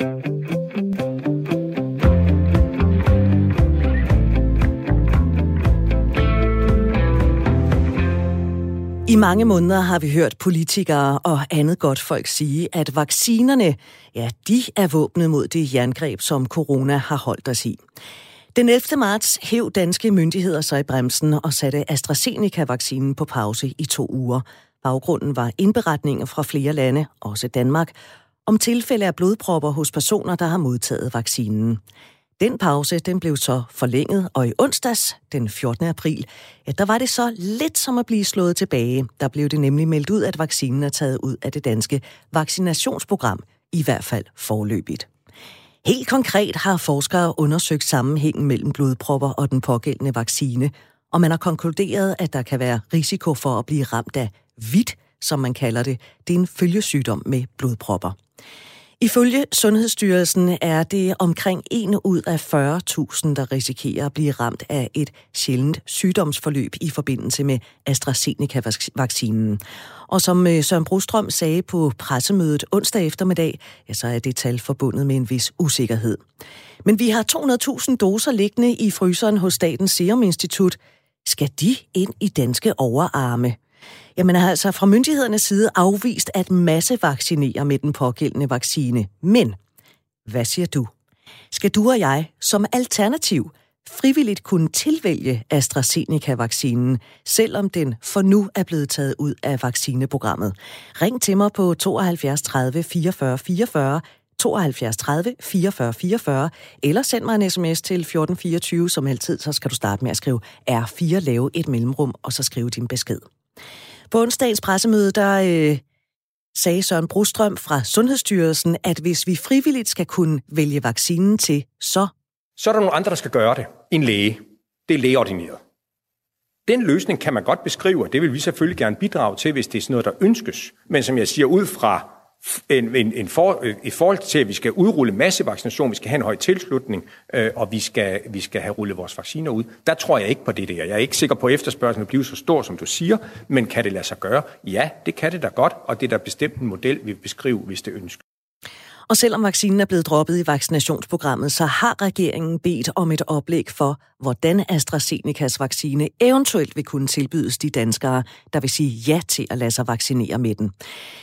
I mange måneder har vi hørt politikere og andet godt folk sige, at vaccinerne, ja, de er våbnet mod det jerngreb, som corona har holdt os i. Den 11. marts hæv danske myndigheder sig i bremsen og satte AstraZeneca-vaccinen på pause i to uger. Baggrunden var indberetninger fra flere lande, også Danmark, om tilfælde af blodpropper hos personer, der har modtaget vaccinen. Den pause den blev så forlænget, og i onsdags, den 14. april, ja, der var det så lidt som at blive slået tilbage. Der blev det nemlig meldt ud, at vaccinen er taget ud af det danske vaccinationsprogram, i hvert fald forløbigt. Helt konkret har forskere undersøgt sammenhængen mellem blodpropper og den pågældende vaccine, og man har konkluderet, at der kan være risiko for at blive ramt af vidt som man kalder det. Det er en følgesygdom med blodpropper. Ifølge Sundhedsstyrelsen er det omkring 1 ud af 40.000, der risikerer at blive ramt af et sjældent sygdomsforløb i forbindelse med AstraZeneca-vaccinen. Og som øh, Søren Brostrøm sagde på pressemødet onsdag eftermiddag, ja, så er det tal forbundet med en vis usikkerhed. Men vi har 200.000 doser liggende i fryseren hos Statens Serum Institut. Skal de ind i danske overarme? Jamen altså fra myndighedernes side afvist at massevaccinere med den pågældende vaccine. Men hvad siger du? Skal du og jeg som alternativ frivilligt kunne tilvælge AstraZeneca-vaccinen, selvom den for nu er blevet taget ud af vaccineprogrammet. Ring til mig på 72 30 44 44, 72 30 44 44, eller send mig en sms til 1424, som altid, så skal du starte med at skrive R4, lave et mellemrum, og så skrive din besked. På onsdagens pressemøde, der øh, sagde Søren Brostrøm fra Sundhedsstyrelsen, at hvis vi frivilligt skal kunne vælge vaccinen til, så... Så er der nogle andre, der skal gøre det. En læge. Det er lægeordineret. Den løsning kan man godt beskrive, og det vil vi selvfølgelig gerne bidrage til, hvis det er sådan noget, der ønskes. Men som jeg siger, ud fra en, en, en for, i forhold til, at vi skal udrulle massevaccination, vi skal have en høj tilslutning, øh, og vi skal, vi skal have rullet vores vacciner ud. Der tror jeg ikke på det der. Jeg er ikke sikker på, at efterspørgselen vil blive så stor, som du siger, men kan det lade sig gøre? Ja, det kan det da godt, og det er da bestemt en model, vi vil beskrive, hvis det ønskes. Og selvom vaccinen er blevet droppet i vaccinationsprogrammet, så har regeringen bedt om et oplæg for, hvordan AstraZenecas vaccine eventuelt vil kunne tilbydes de danskere, der vil sige ja til at lade sig vaccinere med den.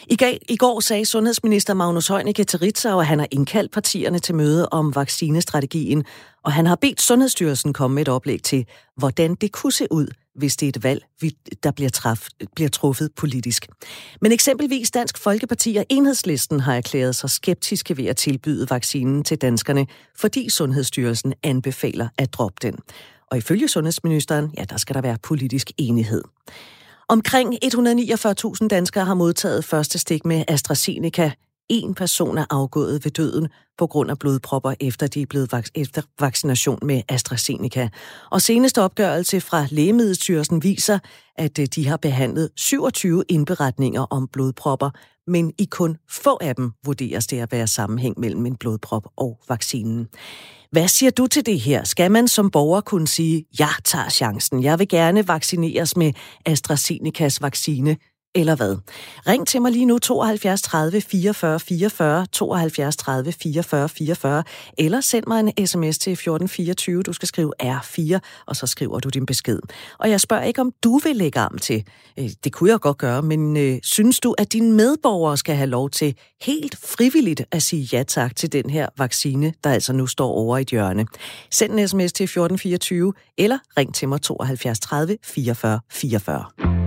I, gav, i går sagde sundhedsminister Magnus Heunicke til Ritzau, at han har indkaldt partierne til møde om vaccinestrategien, og han har bedt Sundhedsstyrelsen komme med et oplæg til, hvordan det kunne se ud, hvis det er et valg, der bliver, traf, bliver truffet politisk. Men eksempelvis Dansk Folkeparti og Enhedslisten har erklæret sig skeptiske ved at tilbyde vaccinen til danskerne, fordi Sundhedsstyrelsen anbefaler at droppe den. Og ifølge sundhedsministeren, ja, der skal der være politisk enighed. Omkring 149.000 danskere har modtaget første stik med AstraZeneca. En person er afgået ved døden på grund af blodpropper, efter de er blevet vak- efter vaccination med AstraZeneca. Og seneste opgørelse fra Lægemiddelstyrelsen viser, at øh, de har behandlet 27 indberetninger om blodpropper, men i kun få af dem vurderes det at være sammenhæng mellem en blodprop og vaccinen. Hvad siger du til det her? Skal man som borger kunne sige, jeg tager chancen, jeg vil gerne vaccineres med AstraZenecas vaccine, eller hvad? Ring til mig lige nu 72 30 44 44, 72 30 44 44, eller send mig en sms til 1424. Du skal skrive R4, og så skriver du din besked. Og jeg spørger ikke, om du vil lægge arm til. Øh, det kunne jeg godt gøre, men øh, synes du, at dine medborgere skal have lov til helt frivilligt at sige ja tak til den her vaccine, der altså nu står over et hjørne? Send en sms til 1424, eller ring til mig 72 30 44 44.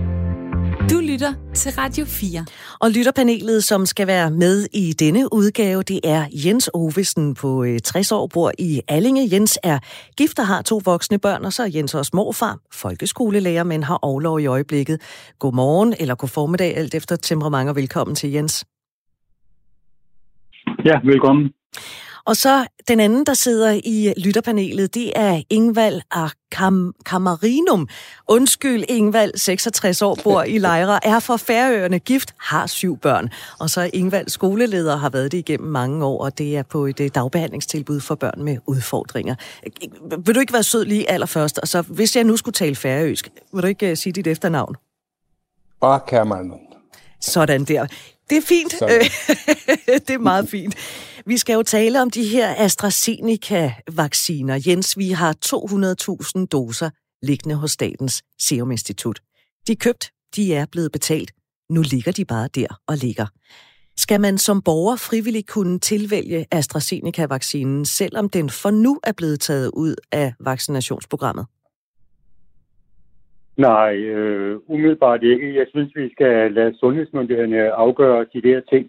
Du lytter til Radio 4. Og lytterpanelet, som skal være med i denne udgave, det er Jens Ovesen på 60 øh, år, bor i Allinge. Jens er gift og har to voksne børn, og så er Jens også morfar, folkeskolelærer, men har overlov i øjeblikket. Godmorgen eller god formiddag, alt efter temperament, og velkommen til Jens. Ja, velkommen. Og så den anden, der sidder i lytterpanelet, det er Ingvald Akam Kamarinum. Undskyld, Ingvald, 66 år, bor i Lejre, er for Færøerne gift, har syv børn. Og så er Ingvald skoleleder, har været det igennem mange år, og det er på et øh, dagbehandlingstilbud for børn med udfordringer. Vil du ikke være sød lige allerførst? Og så hvis jeg nu skulle tale færøsk, vil du ikke uh, sige dit efternavn? Bare Kamarinum. Sådan der. Det er fint. det er meget fint. Vi skal jo tale om de her AstraZeneca-vacciner. Jens, vi har 200.000 doser liggende hos Statens Serum Institut. De er købt, de er blevet betalt. Nu ligger de bare der og ligger. Skal man som borger frivilligt kunne tilvælge AstraZeneca-vaccinen, selvom den for nu er blevet taget ud af vaccinationsprogrammet? Nej, øh, umiddelbart ikke. Jeg synes, vi skal lade sundhedsmyndighederne afgøre de der ting.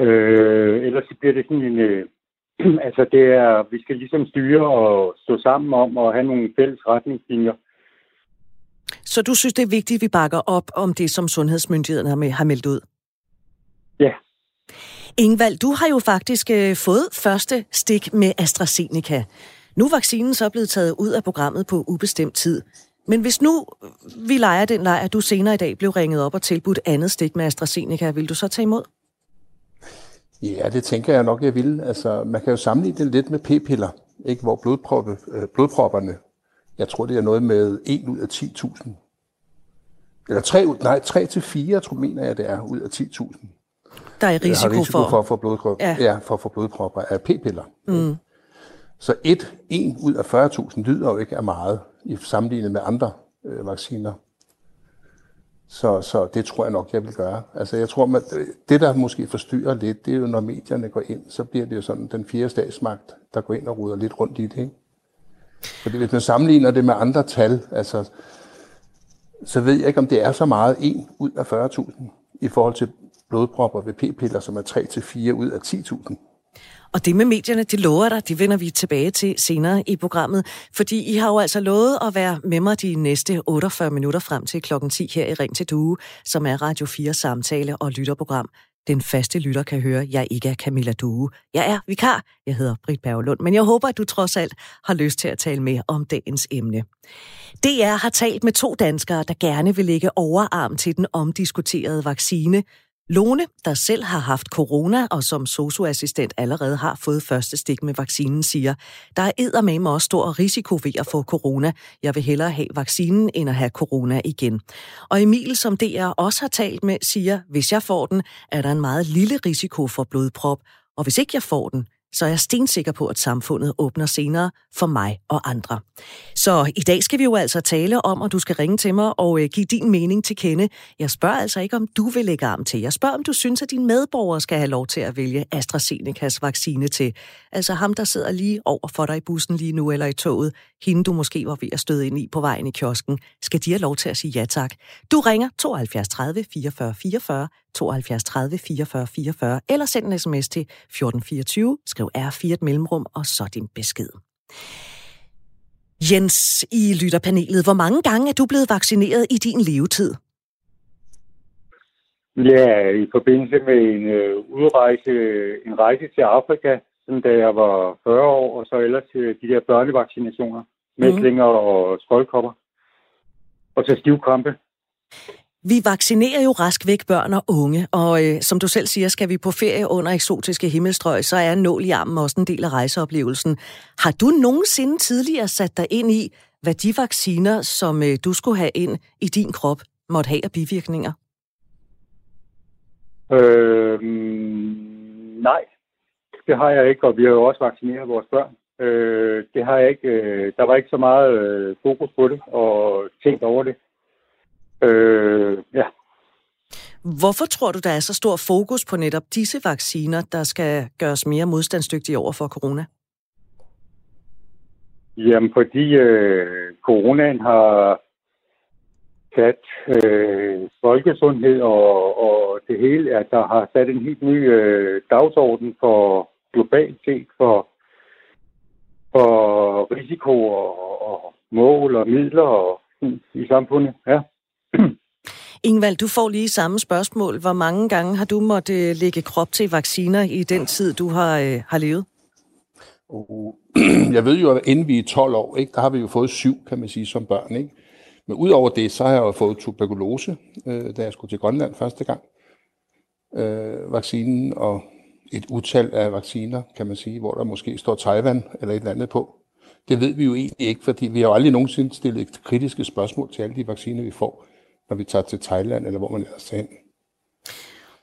Øh, ellers bliver det sådan en... Øh, altså, det er, vi skal ligesom styre og stå sammen om at have nogle fælles retningslinjer. Så du synes, det er vigtigt, at vi bakker op om det, som sundhedsmyndighederne har meldt ud? Ja. Ingvald, du har jo faktisk øh, fået første stik med AstraZeneca. Nu er vaccinen så blevet taget ud af programmet på ubestemt tid. Men hvis nu vi leger den leg, at du senere i dag blev ringet op og tilbudt andet stik med AstraZeneca, vil du så tage imod? Ja, det tænker jeg nok, jeg vil. Altså, man kan jo sammenligne det lidt med p-piller, ikke? hvor blodproppe, øh, blodpropperne, jeg tror, det er noget med 1 ud af 10.000. Eller 3, nej, 3 til 4, tror mener jeg, det er, ud af 10.000. Der er risiko, risiko for... for at få ja. ja, for at få blodpropper af p-piller. Mm. Så et, en ud af 40.000 lyder jo ikke af meget i sammenlignet med andre øh, vacciner. Så, så det tror jeg nok, jeg vil gøre. Altså jeg tror, man, det der måske forstyrrer lidt, det er jo, når medierne går ind, så bliver det jo sådan den fjerde statsmagt, der går ind og ruder lidt rundt i det. Ikke? Fordi hvis man sammenligner det med andre tal, altså, så ved jeg ikke, om det er så meget 1 ud af 40.000 i forhold til blodpropper ved p-piller, som er 3-4 ud af 10.000. Og det med medierne, det lover dig, det vender vi tilbage til senere i programmet, fordi I har jo altså lovet at være med mig de næste 48 minutter frem til klokken 10 her i Ring til Due, som er Radio 4 samtale- og lytterprogram. Den faste lytter kan høre, jeg ikke er Camilla Due. Jeg er vikar, jeg hedder Britt Berglund, men jeg håber, at du trods alt har lyst til at tale med om dagens emne. DR har talt med to danskere, der gerne vil lægge overarm til den omdiskuterede vaccine, Lone, der selv har haft corona og som socioassistent allerede har fået første stik med vaccinen, siger, der er eddermame også stor risiko ved at få corona. Jeg vil hellere have vaccinen end at have corona igen. Og Emil, som DR også har talt med, siger, hvis jeg får den, er der en meget lille risiko for blodprop, og hvis ikke jeg får den, så er jeg stensikker på, at samfundet åbner senere for mig og andre. Så i dag skal vi jo altså tale om, og du skal ringe til mig og øh, give din mening til kende. Jeg spørger altså ikke, om du vil lægge arm til. Jeg spørger, om du synes, at dine medborgere skal have lov til at vælge AstraZenecas vaccine til. Altså ham, der sidder lige over for dig i bussen lige nu eller i toget. Hende, du måske var ved at støde ind i på vejen i kiosken. Skal de have lov til at sige ja tak? Du ringer 72 30 44 44 72 30 44 44, eller send en sms til 1424, skriv R4 et mellemrum, og så din besked. Jens, i lytterpanelet, hvor mange gange er du blevet vaccineret i din levetid? Ja, i forbindelse med en øh, udrejse, en rejse til Afrika, sådan da jeg var 40 år, og så ellers til de der børnevaccinationer, mæslinger mm. og skoldkopper, og så stivkrampe. Vi vaccinerer jo rask væk børn og unge, og øh, som du selv siger, skal vi på ferie under eksotiske himmelstrøg, så er nål i armen også en del af rejseoplevelsen. Har du nogensinde tidligere sat dig ind i, hvad de vacciner, som øh, du skulle have ind i din krop, måtte have af bivirkninger? Øh, nej, det har jeg ikke, og vi har jo også vaccineret vores børn. Øh, det har jeg ikke. Øh, der var ikke så meget øh, fokus på det og tænkt over det. Øh, ja. Hvorfor tror du, der er så stor fokus på netop disse vacciner, der skal gøres mere modstandsdygtige over for corona? Jamen, fordi øh, coronaen har sat øh, folkesundhed og, og det hele, at der har sat en helt ny øh, dagsorden for globalt set for, for risiko og, og mål og midler og, i samfundet. Ja. Ingvald, du får lige samme spørgsmål. Hvor mange gange har du måttet øh, lægge krop til vacciner i den tid, du har, øh, har levet? Oh, jeg ved jo, at inden vi er 12 år, ikke, der har vi jo fået syv, kan man sige, som børn. Ikke? Men udover det, så har jeg jo fået tuberkulose, øh, da jeg skulle til Grønland første gang. Øh, vaccinen og et utal af vacciner, kan man sige, hvor der måske står Taiwan eller et eller andet på. Det ved vi jo egentlig ikke, fordi vi har jo aldrig nogensinde stillet kritiske spørgsmål til alle de vacciner, vi får når vi tager til Thailand, eller hvor man ellers tager hen.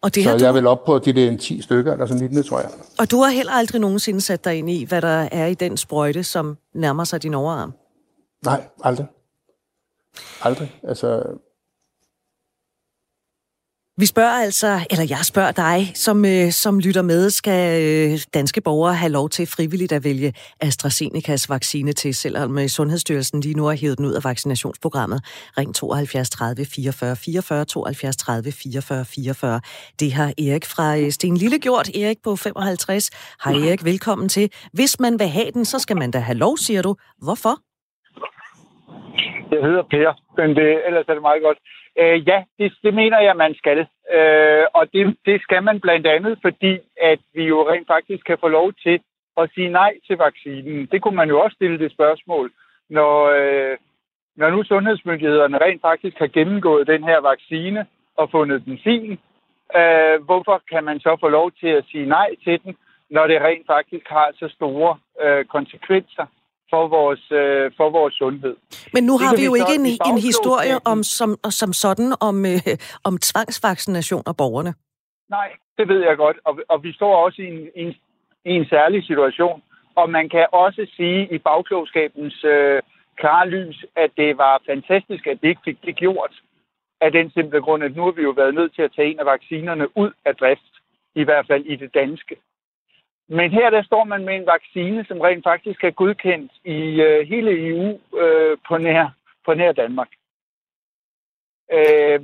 Og det så du... jeg vil op på de der 10 stykker, eller sådan lidt, tror jeg. Og du har heller aldrig nogensinde sat dig ind i, hvad der er i den sprøjte, som nærmer sig din overarm? Nej, aldrig. Aldrig. Altså, vi spørger altså, eller jeg spørger dig, som, øh, som lytter med, skal øh, danske borgere have lov til frivilligt at vælge AstraZenecas vaccine til, selvom øh, Sundhedsstyrelsen lige nu har hævet den ud af vaccinationsprogrammet. Ring 72 30 44 44, 72 30 44 44. Det har Erik fra øh, Sten Lille gjort. Erik på 55. Hej Erik, velkommen til. Hvis man vil have den, så skal man da have lov, siger du. Hvorfor? Jeg hedder Per, men det, ellers er det meget godt. Øh, ja, det, det mener jeg, man skal. Øh, og det, det skal man blandt andet, fordi at vi jo rent faktisk kan få lov til at sige nej til vaccinen. Det kunne man jo også stille det spørgsmål, når, øh, når nu sundhedsmyndighederne rent faktisk har gennemgået den her vaccine og fundet den fin. Øh, hvorfor kan man så få lov til at sige nej til den, når det rent faktisk har så store øh, konsekvenser for vores, øh, for vores sundhed. Men nu har vi, vi jo ikke en, en historie om, som, som sådan om, øh, om tvangsvaccination af borgerne. Nej, det ved jeg godt. Og, og vi står også i en, i, en, i en særlig situation. Og man kan også sige i bagklogskabens øh, klare lys, at det var fantastisk, at det ikke fik det gjort. Af den simple grund, at nu har vi jo været nødt til at tage en af vaccinerne ud af drift. I hvert fald i det danske. Men her der står man med en vaccine, som rent faktisk er godkendt i øh, hele EU øh, på, nær, på nær Danmark. Øh,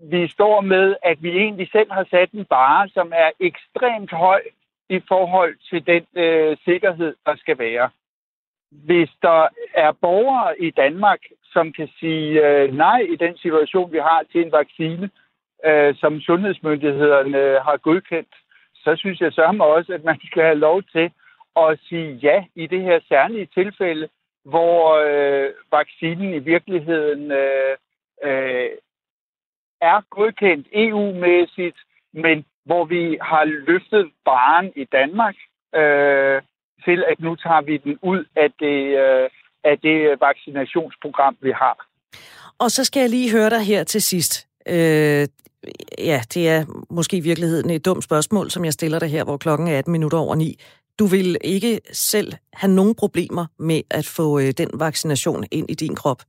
vi står med, at vi egentlig selv har sat en bare, som er ekstremt høj i forhold til den øh, sikkerhed, der skal være. Hvis der er borgere i Danmark, som kan sige øh, nej i den situation, vi har til en vaccine, øh, som sundhedsmyndighederne har godkendt, så synes jeg sørme også, at man skal have lov til at sige ja i det her særlige tilfælde, hvor øh, vaccinen i virkeligheden øh, øh, er godkendt EU-mæssigt, men hvor vi har løftet baren i Danmark øh, til, at nu tager vi den ud af det, øh, af det vaccinationsprogram, vi har. Og så skal jeg lige høre dig her til sidst. Øh, ja, det er måske i virkeligheden et dumt spørgsmål, som jeg stiller dig her, hvor klokken er 18 minutter over 9. Du vil ikke selv have nogen problemer med at få øh, den vaccination ind i din krop?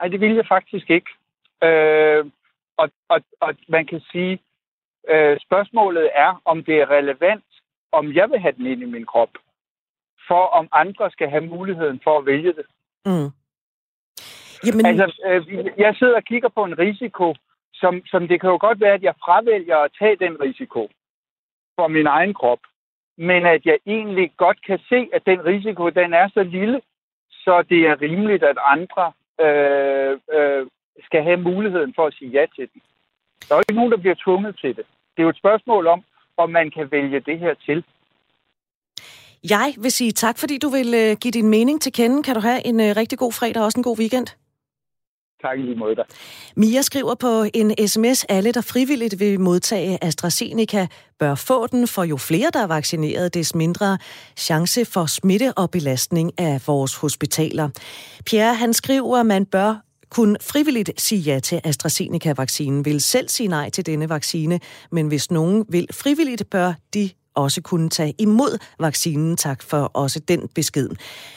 Nej, det vil jeg faktisk ikke. Øh, og, og, og man kan sige, øh, spørgsmålet er, om det er relevant, om jeg vil have den ind i min krop, for om andre skal have muligheden for at vælge det. Mm. Jamen... Altså, øh, jeg sidder og kigger på en risiko, som, som det kan jo godt være, at jeg fravælger at tage den risiko for min egen krop. Men at jeg egentlig godt kan se, at den risiko, den er så lille, så det er rimeligt, at andre øh, øh, skal have muligheden for at sige ja til den. Der er jo ikke nogen, der bliver tvunget til det. Det er jo et spørgsmål om, om man kan vælge det her til. Jeg vil sige tak, fordi du vil øh, give din mening til kende. Kan du have en øh, rigtig god fredag og også en god weekend? Tak i lige måde Mia skriver på en sms, alle der frivilligt vil modtage AstraZeneca bør få den, for jo flere der er vaccineret, des mindre chance for smitte og belastning af vores hospitaler. Pierre han skriver, at man bør kun frivilligt sige ja til AstraZeneca-vaccinen, vil selv sige nej til denne vaccine, men hvis nogen vil frivilligt, bør de også kunne tage imod vaccinen. Tak for også den besked.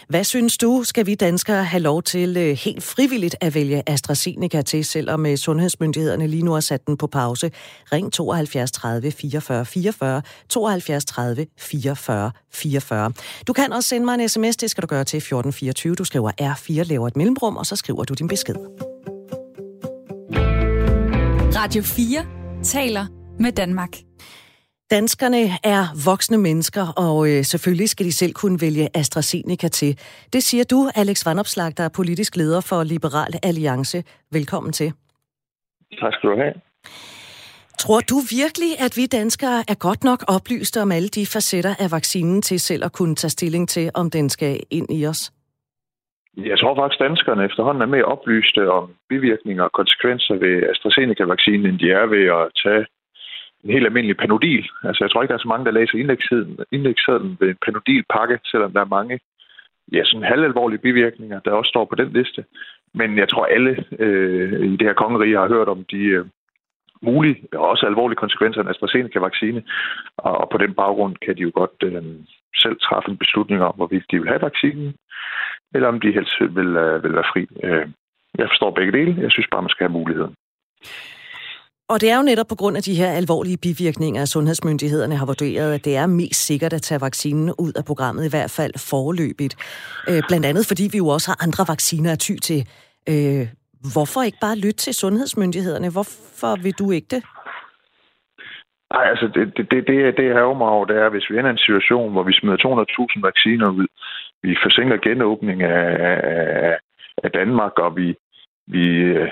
Hvad synes du, skal vi danskere have lov til øh, helt frivilligt at vælge AstraZeneca til, selvom øh, sundhedsmyndighederne lige nu har sat den på pause? Ring 72 30 44 44, 72 30 44 44. Du kan også sende mig en sms, det skal du gøre til 1424. Du skriver R4, laver et mellemrum, og så skriver du din besked. Radio 4 taler med Danmark. Danskerne er voksne mennesker, og øh, selvfølgelig skal de selv kunne vælge AstraZeneca til. Det siger du, Alex Vandopslag, der er politisk leder for Liberal Alliance. Velkommen til. Tak skal du have. Tror du virkelig, at vi danskere er godt nok oplyste om alle de facetter af vaccinen til selv at kunne tage stilling til, om den skal ind i os? Jeg tror faktisk, at danskerne efterhånden er mere oplyste om bivirkninger og konsekvenser ved AstraZeneca-vaccinen, end de er ved at tage en helt almindelig panodil. Altså, jeg tror ikke, der er så mange, der læser indlægssedlen ved en panodilpakke, selvom der er mange ja, sådan halvalvorlige bivirkninger, der også står på den liste. Men jeg tror, alle øh, i det her kongerige har hørt om de, øh, mulige og også alvorlige konsekvenser af AstraZeneca-vaccine, og på den baggrund kan de jo godt øh, selv træffe en beslutning om, hvorvidt de vil have vaccinen, eller om de helst vil, øh, vil være fri. Øh, jeg forstår begge dele. Jeg synes bare, man skal have muligheden. Og det er jo netop på grund af de her alvorlige bivirkninger, at sundhedsmyndighederne har vurderet, at det er mest sikkert at tage vaccinen ud af programmet, i hvert fald forløbigt. Øh, blandt andet fordi vi jo også har andre vacciner at ty til. Øh, hvorfor ikke bare lytte til sundhedsmyndighederne? Hvorfor vil du ikke det? Nej, altså det, det, det, det, det er jo mig over, det er, hvis vi ender i en situation, hvor vi smider 200.000 vacciner ud, vi forsinker genåbning af, af, af Danmark, og vi, vi øh,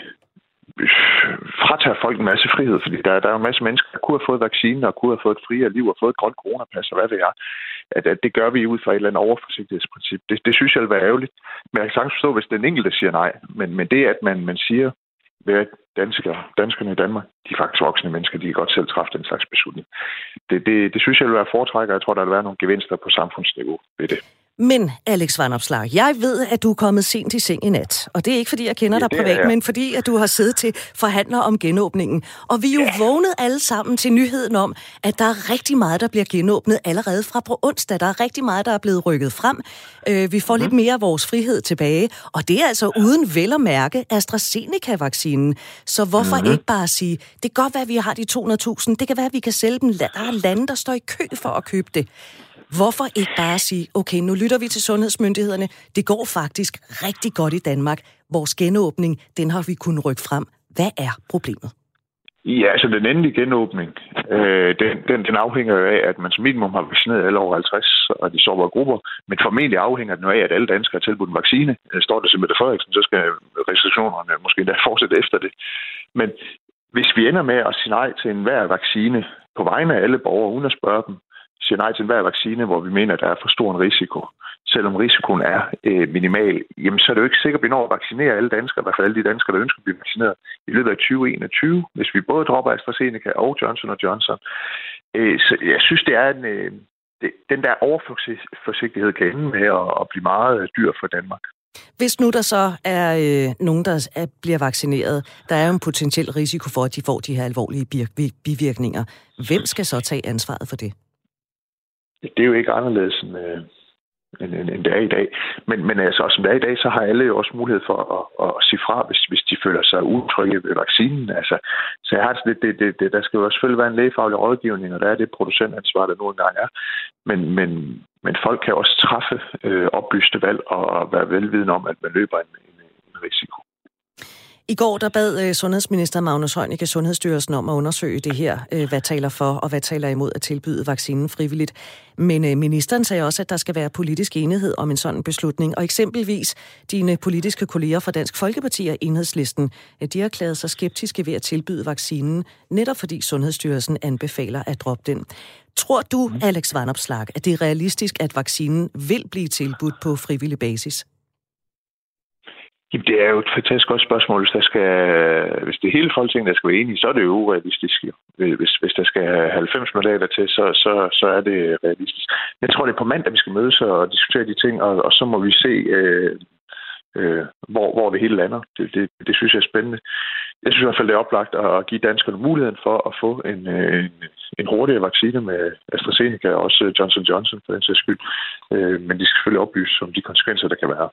fratager folk en masse frihed, fordi der, der er en masse mennesker, der kunne have fået vaccinen, og kunne have fået et friere liv, og fået et grønt coronapas, og hvad det er. At, at det gør vi ud fra et eller andet overforsigtighedsprincip. Det, det synes jeg vil være ærgerligt. Men jeg kan sagtens forstå, hvis den enkelte siger nej. Men, men det, at man, man siger, at danskere, danskerne i Danmark, de er faktisk voksne mennesker, de kan godt selv træffe den slags beslutning. Det, det, det synes jeg vil være foretrækker, og jeg tror, der vil være nogle gevinster på samfundsniveau ved det. Men, Alex Van Opslag, jeg ved, at du er kommet sent i seng i nat. Og det er ikke, fordi jeg kender ja, dig privat, men fordi, at du har siddet til forhandler om genåbningen. Og vi er jo ja. vågnet alle sammen til nyheden om, at der er rigtig meget, der bliver genåbnet allerede fra på onsdag. Der er rigtig meget, der er blevet rykket frem. Øh, vi får mm. lidt mere af vores frihed tilbage. Og det er altså uden vel at mærke AstraZeneca-vaccinen. Så hvorfor mm-hmm. ikke bare sige, det kan godt være, at vi har de 200.000. Det kan være, at vi kan sælge dem. Der er lande, der står i kø for at købe det. Hvorfor ikke bare sige, okay, nu lytter vi til sundhedsmyndighederne. Det går faktisk rigtig godt i Danmark. Vores genåbning, den har vi kunnet rykke frem. Hvad er problemet? Ja, altså den endelige genåbning, øh, den, den, den afhænger jo af, at man som minimum har vaccineret alle over 50 og de sårbare grupper, men formentlig afhænger den jo af, at alle danskere har tilbudt en vaccine. Øh, står det til Mette Frederiksen, så skal restriktionerne måske endda fortsætte efter det. Men hvis vi ender med at sige nej til enhver vaccine på vegne af alle borgere, uden at spørge dem, siger nej til enhver vaccine, hvor vi mener, at der er for stor en risiko, selvom risikoen er øh, minimal, jamen så er det jo ikke sikkert, at vi når at vaccinere alle danskere, i hvert fald alle de danskere, der ønsker at blive vaccineret i løbet af 2021, hvis vi både dropper AstraZeneca og Johnson Johnson. Øh, så jeg synes, det er en, øh, det, den der overforsigtighed kan ende med at, at blive meget dyr for Danmark. Hvis nu der så er øh, nogen, der er, bliver vaccineret, der er jo en potentiel risiko for, at de får de her alvorlige bivirkninger. Hvem skal så tage ansvaret for det? Det er jo ikke anderledes end, øh, end, end, end det er i dag. Men, men altså, som det er i dag, så har alle jo også mulighed for at, at, at sige fra, hvis, hvis de føler sig utrygge ved vaccinen. Altså, så jeg har det, det, det, det, der skal jo selvfølgelig være en lægefaglig rådgivning, og der er det producentansvar, der nu engang er. Men, men, men folk kan også træffe øh, oplyste valg og være velvidende om, at man løber en, en, en risiko. I går der bad øh, sundhedsminister Magnus Heunicke Sundhedsstyrelsen om at undersøge det her, øh, hvad taler for og hvad taler imod at tilbyde vaccinen frivilligt. Men øh, ministeren sagde også, at der skal være politisk enighed om en sådan beslutning. Og eksempelvis dine politiske kolleger fra Dansk Folkeparti og Enhedslisten, de har erklæret sig skeptiske ved at tilbyde vaccinen, netop fordi Sundhedsstyrelsen anbefaler at droppe den. Tror du, mm. Alex Vanopslag, at det er realistisk, at vaccinen vil blive tilbudt på frivillig basis? Jamen, det er jo et fantastisk godt spørgsmål. Hvis, der skal, hvis det er hele Folketinget, der skal være enige, så er det jo urealistisk. Hvis, hvis der skal 90 mandater til, så, så, så er det realistisk. Jeg tror, det er på mandag, vi skal mødes og diskutere de ting, og, og så må vi se, øh, øh, hvor, hvor det hele lander. Det, det, det synes jeg er spændende. Jeg synes i hvert fald, det er oplagt at give danskerne muligheden for at få en, øh, en, en hurtigere vaccine med AstraZeneca og også Johnson Johnson for den sags skyld. Øh, men de skal selvfølgelig oplyse om de konsekvenser, der kan være.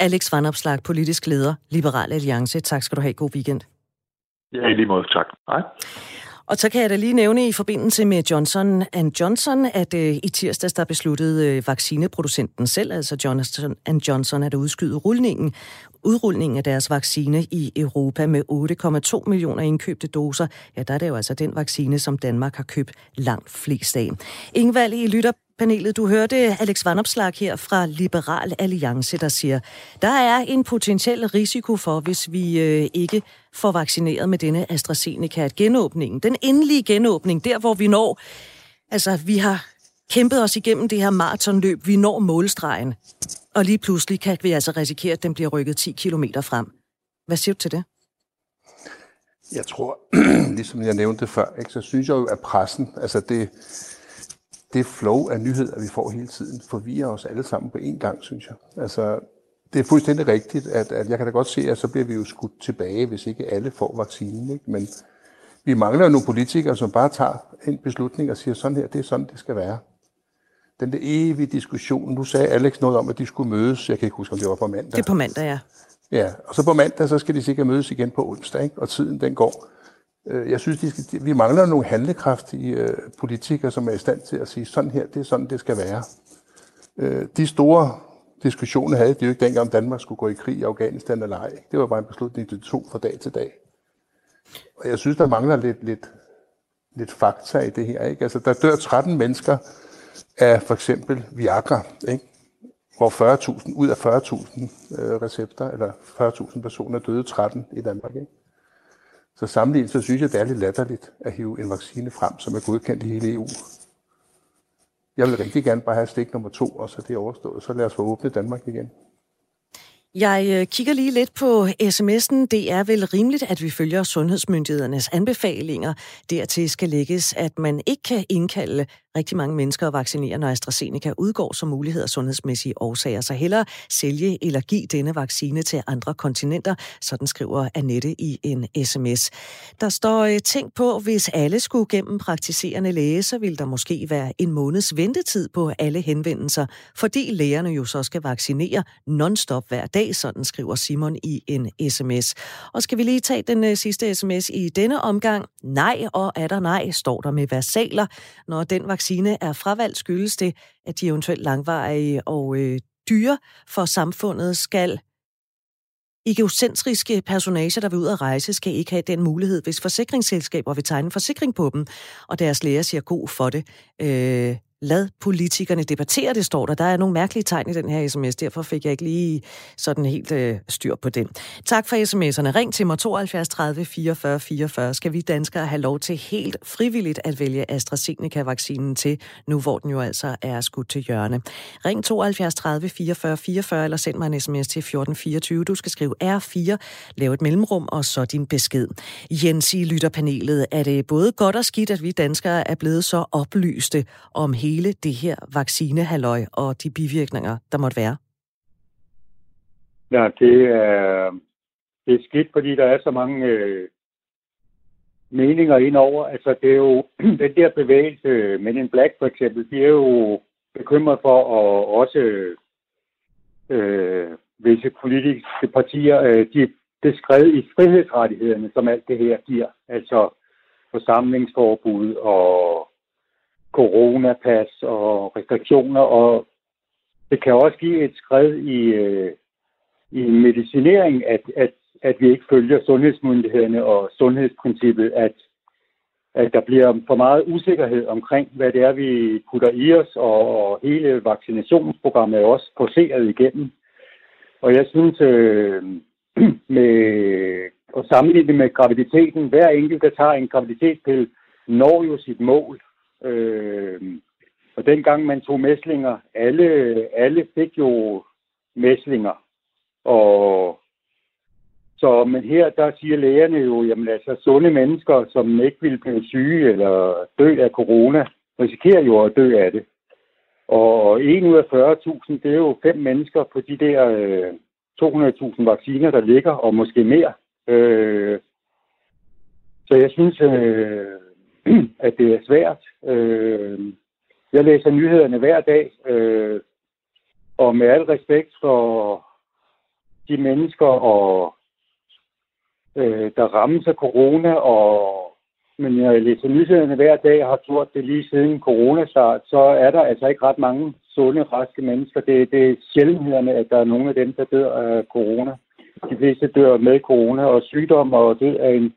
Alex Van Opslag, politisk leder, Liberal Alliance. Tak skal du have. God weekend. Ja, i lige måde. Tak. Hej. Og så kan jeg da lige nævne i forbindelse med Johnson Johnson, at øh, i tirsdags der besluttede øh, vaccineproducenten selv, altså Johnson Johnson, at udskyde rulningen, udrulningen af deres vaccine i Europa med 8,2 millioner indkøbte doser. Ja, der er det jo altså den vaccine, som Danmark har købt langt flest af. Ingvald, I lytter panelet. Du hørte Alex Vanopslag her fra Liberal Alliance, der siger, der er en potentiel risiko for, hvis vi øh, ikke får vaccineret med denne AstraZeneca, at genåbningen, den endelige genåbning, der hvor vi når, altså vi har kæmpet os igennem det her maratonløb, vi når målstregen, og lige pludselig kan vi altså risikere, at den bliver rykket 10 km frem. Hvad siger du til det? Jeg tror, ligesom jeg nævnte før, ikke, så synes jeg jo, at pressen, altså det, det flow af nyheder, vi får hele tiden, forvirrer os alle sammen på én gang, synes jeg. Altså, det er fuldstændig rigtigt, at, at jeg kan da godt se, at så bliver vi jo skudt tilbage, hvis ikke alle får vaccinen. Ikke? Men, Vi mangler nogle politikere, som bare tager en beslutning og siger, sådan her, det er sådan, det skal være. Den der evige diskussion. Nu sagde Alex noget om, at de skulle mødes. Jeg kan ikke huske, om det var på mandag. Det er på mandag, ja. Ja, og så på mandag, så skal de sikkert mødes igen på onsdag, ikke? og tiden den går. Øh, jeg synes, de skal, vi mangler nogle handlekraftige øh, politikere, som er i stand til at sige, sådan her, det er sådan, det skal være. Øh, de store diskussioner havde de jo ikke dengang, om Danmark skulle gå i krig i Afghanistan eller ej. Det var bare en beslutning, de tog fra dag til dag. Og jeg synes, der mangler lidt, lidt, lidt fakta i det her. Ikke? Altså, der dør 13 mennesker af for eksempel Viagra, ikke? hvor 40.000 ud af 40.000 øh, recepter, eller 40.000 personer døde 13 i Danmark. Ikke? Så sammenlignet, så synes jeg, det er lidt latterligt at hive en vaccine frem, som er godkendt i hele EU. Jeg vil rigtig gerne bare have stik nummer to, og så det er overstået. Så lad os få åbnet Danmark igen. Jeg øh, kigger lige lidt på sms'en. Det er vel rimeligt, at vi følger sundhedsmyndighedernes anbefalinger. Dertil skal lægges, at man ikke kan indkalde rigtig mange mennesker at vaccinere, når AstraZeneca udgår som mulighed af sundhedsmæssige årsager. Så hellere sælge eller give denne vaccine til andre kontinenter, sådan skriver Annette i en sms. Der står øh, tænk på, hvis alle skulle gennem praktiserende læge, så ville der måske være en måneds ventetid på alle henvendelser, fordi lægerne jo så skal vaccinere non-stop hver dag, sådan skriver Simon i en sms. Og skal vi lige tage den øh, sidste sms i denne omgang? Nej, og er der nej, står der med versaler, når den vaccine vaccine er fravalgt, skyldes det, at de eventuelt langvarige og øh, dyre for samfundet skal egocentriske personager, der vil ud at rejse, skal ikke have den mulighed, hvis forsikringsselskaber vil tegne en forsikring på dem, og deres læger siger god for det. Øh, Lad politikerne debattere det, står der. Der er nogle mærkelige tegn i den her sms, derfor fik jeg ikke lige sådan helt øh, styr på den. Tak for sms'erne. Ring til mig 72 30 44 44. Skal vi danskere have lov til helt frivilligt at vælge AstraZeneca-vaccinen til, nu hvor den jo altså er skudt til hjørne. Ring 72 30 44 44, eller send mig en sms til 1424. Du skal skrive R4, lave et mellemrum, og så din besked. Jens i lytterpanelet, er det både godt og skidt, at vi danskere er blevet så oplyste om hele hele det her vaccinehalløj og de bivirkninger, der måtte være? Ja, det er, det er skidt, fordi der er så mange øh, meninger indover. Altså, det er jo den der bevægelse, Men en Black for eksempel, de er jo bekymret for, at også øh, visse politiske partier, øh, de det skrevet i frihedsrettighederne, som alt det her giver. Altså forsamlingsforbud og coronapas og restriktioner, og det kan også give et skridt i, øh, i medicinering, at, at, at vi ikke følger sundhedsmyndighederne og sundhedsprincippet, at, at der bliver for meget usikkerhed omkring, hvad det er, vi putter i os, og, og hele vaccinationsprogrammet er også poseret igennem. Og jeg synes, øh, med at sammenligne med graviditeten, hver enkelt, der tager en graviditetspille, når jo sit mål. Øh, og dengang man tog mæslinger, alle, alle fik jo mæslinger. Og så, men her, der siger lægerne jo, jamen altså, sunde mennesker, som ikke vil blive syge eller dø af corona, risikerer jo at dø af det. Og 1 ud af 40.000, det er jo fem mennesker på de der øh, 200.000 vacciner, der ligger, og måske mere. Øh, så jeg synes, øh, at det er svært. Øh, jeg læser nyhederne hver dag, øh, og med al respekt for de mennesker, og, øh, der rammes af corona, og men jeg læser nyhederne hver dag og har gjort det lige siden coronastart, så er der altså ikke ret mange sunde, raske mennesker. Det, det er sjældenhederne, at der er nogle af dem, der dør af corona. De fleste dør med corona, og sygdom og død er en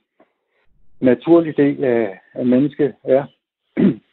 naturlig del af, af mennesket er.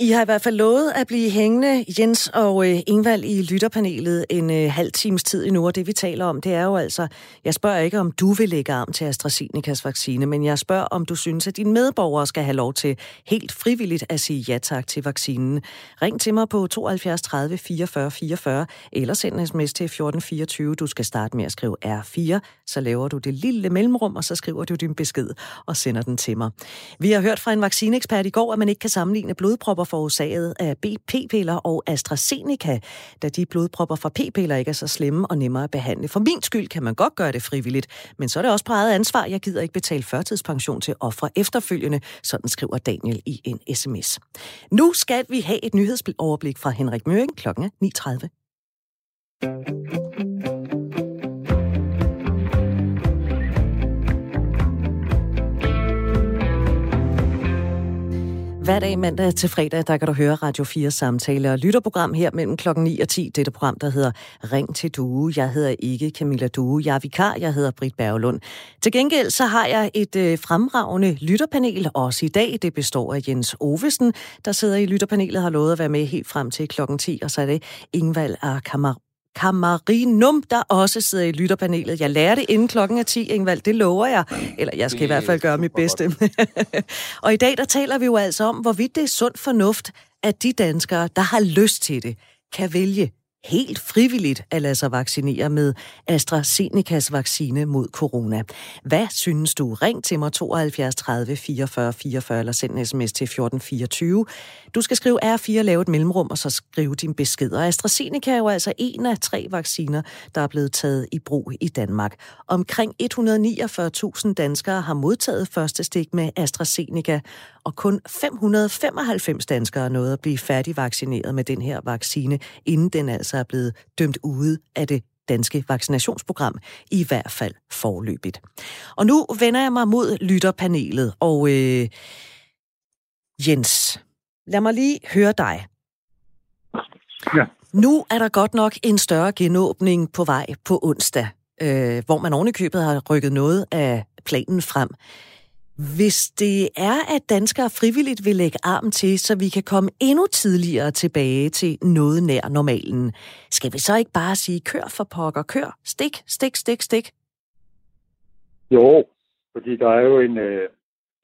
I har i hvert fald lovet at blive hængende, Jens og øh, Ingvald, i lytterpanelet en øh, halv times tid endnu, og det vi taler om, det er jo altså, jeg spørger ikke, om du vil lægge arm til AstraZenecas vaccine, men jeg spørger, om du synes, at dine medborgere skal have lov til helt frivilligt at sige ja tak til vaccinen. Ring til mig på 72 30 44 44, eller send en sms til 1424. Du skal starte med at skrive R4, så laver du det lille mellemrum, og så skriver du din besked og sender den til mig. Vi har hørt fra en vaccineekspert i går, at man ikke kan sammenligne blodpropper forårsaget af p-piller og AstraZeneca, da de blodpropper fra p-piller ikke er så slemme og nemmere at behandle. For min skyld kan man godt gøre det frivilligt, men så er det også på eget ansvar. Jeg gider ikke betale førtidspension til ofre efterfølgende, sådan skriver Daniel i en sms. Nu skal vi have et nyhedsoverblik fra Henrik Møring klokken 9.30. Hver dag mandag til fredag, der kan du høre Radio 4 samtale og lytterprogram her mellem klokken 9 og 10. Dette program, der hedder Ring til Due. Jeg hedder ikke Camilla Due. Jeg er vikar. Jeg hedder Britt Berglund. Til gengæld så har jeg et øh, fremragende lytterpanel også i dag. Det består af Jens Ovesen, der sidder i lytterpanelet, har lovet at være med helt frem til klokken 10. Og så er det Ingvald Akamar Kamarinum, der også sidder i lytterpanelet. Jeg lærer det inden klokken er 10, Ingvald, det lover jeg. Eller jeg skal i hvert fald gøre mit bedste. og i dag, der taler vi jo altså om, hvorvidt det er sund fornuft, at de danskere, der har lyst til det, kan vælge helt frivilligt at lade sig vaccinere med AstraZenecas vaccine mod corona. Hvad synes du? Ring til mig 72 30 44 44 eller send en sms til 1424. Du skal skrive R4, lave et mellemrum og så skrive din besked. Og AstraZeneca er jo altså en af tre vacciner, der er blevet taget i brug i Danmark. Omkring 149.000 danskere har modtaget første stik med AstraZeneca, og kun 595 danskere nåede at blive færdigvaccineret med den her vaccine, inden den altså er blevet dømt ude af det danske vaccinationsprogram, i hvert fald forløbigt. Og nu vender jeg mig mod lytterpanelet, og øh, Jens, lad mig lige høre dig. Ja. Nu er der godt nok en større genåbning på vej på onsdag, øh, hvor man ovenikøbet har rykket noget af planen frem. Hvis det er, at danskere frivilligt vil lægge arm til, så vi kan komme endnu tidligere tilbage til noget nær normalen, skal vi så ikke bare sige, kør for pokker, kør, stik, stik, stik, stik? Jo, fordi der er jo en øh,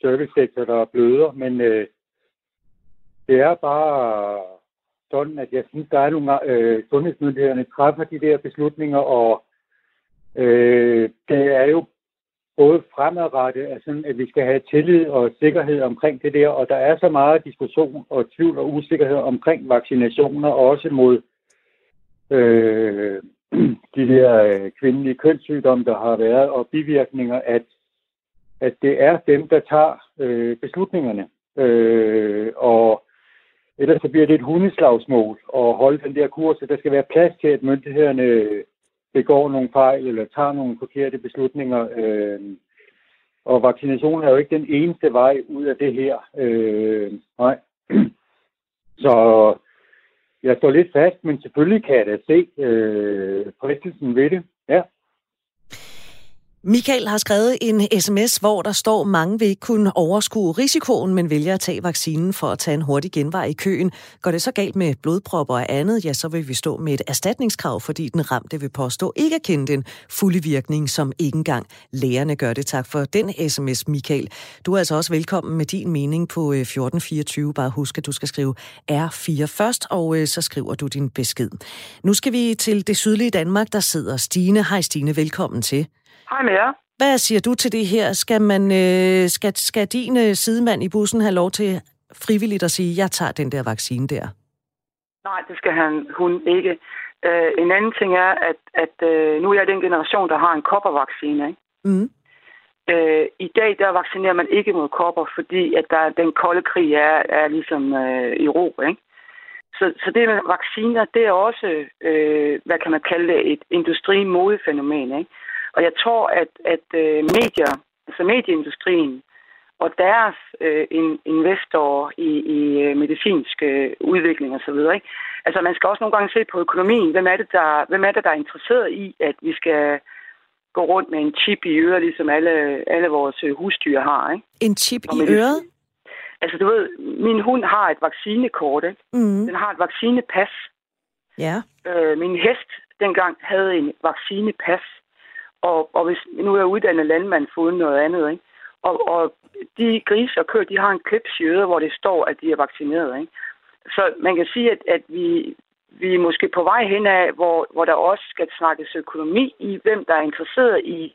servicesektor, der er bløder, men øh, det er bare sådan, at jeg synes, der er nogle øh, sundhedsmyndighederne træffer de der beslutninger, og øh, det er jo både fremadrettet, altså, at vi skal have tillid og sikkerhed omkring det der, og der er så meget diskussion og tvivl og usikkerhed omkring vaccinationer, også mod øh, de der øh, kvindelige kønssygdomme, der har været, og bivirkninger, at, at det er dem, der tager øh, beslutningerne. Øh, og ellers så bliver det et hundeslagsmål at holde den der kurs, der skal være plads til, at myndighederne begår nogle fejl eller tager nogle forkerte beslutninger. Øh, og vaccination er jo ikke den eneste vej ud af det her. Øh, nej. Så jeg står lidt fast, men selvfølgelig kan jeg da se øh, fristelsen ved det. Ja. Michael har skrevet en sms, hvor der står, mange vil ikke kunne overskue risikoen, men vælger at tage vaccinen for at tage en hurtig genvej i køen. Går det så galt med blodpropper og andet, ja, så vil vi stå med et erstatningskrav, fordi den ramte vil påstå ikke at kende den fulde virkning, som ikke engang lægerne gør det. Tak for den sms, Michael. Du er altså også velkommen med din mening på øh, 1424. Bare husk, at du skal skrive R4 først, og øh, så skriver du din besked. Nu skal vi til det sydlige Danmark, der sidder Stine. Hej Stine, velkommen til. Hej med jer. Hvad siger du til det her? Skal, man, øh, skal, skal din øh, sidemand i bussen have lov til frivilligt at sige, jeg tager den der vaccine der? Nej, det skal han, hun ikke. Uh, en anden ting er, at, at uh, nu er jeg den generation, der har en koppervaccine. Ikke? Mm. Uh, I dag der vaccinerer man ikke mod kopper, fordi at der, den kolde krig er, er ligesom uh, i ro. Ikke? Så, så det med vacciner, det er også, uh, hvad kan man kalde det, et industri-modefænomen. Ikke? Og jeg tror, at, at øh, medier, altså medieindustrien og deres øh, investorer i, i øh, medicinsk øh, udvikling osv., altså man skal også nogle gange se på økonomien. Hvem er, det, der, hvem er det, der er interesseret i, at vi skal gå rundt med en chip i øret, ligesom alle, alle vores øh, husdyr har. Ikke? En chip i øret? Altså du ved, min hund har et vaccinekort, ikke? Mm. Den har et vaccinepas. Ja. Øh, min hest dengang havde en vaccinepas. Og, og hvis nu er uddannet landmand uden noget andet, ikke? Og, og de grise og køer, de har en klips i øret, hvor det står, at de er vaccineret. Ikke? Så man kan sige, at, at vi, vi er måske på vej hen af, hvor, hvor der også skal snakkes økonomi i, hvem der er interesseret i,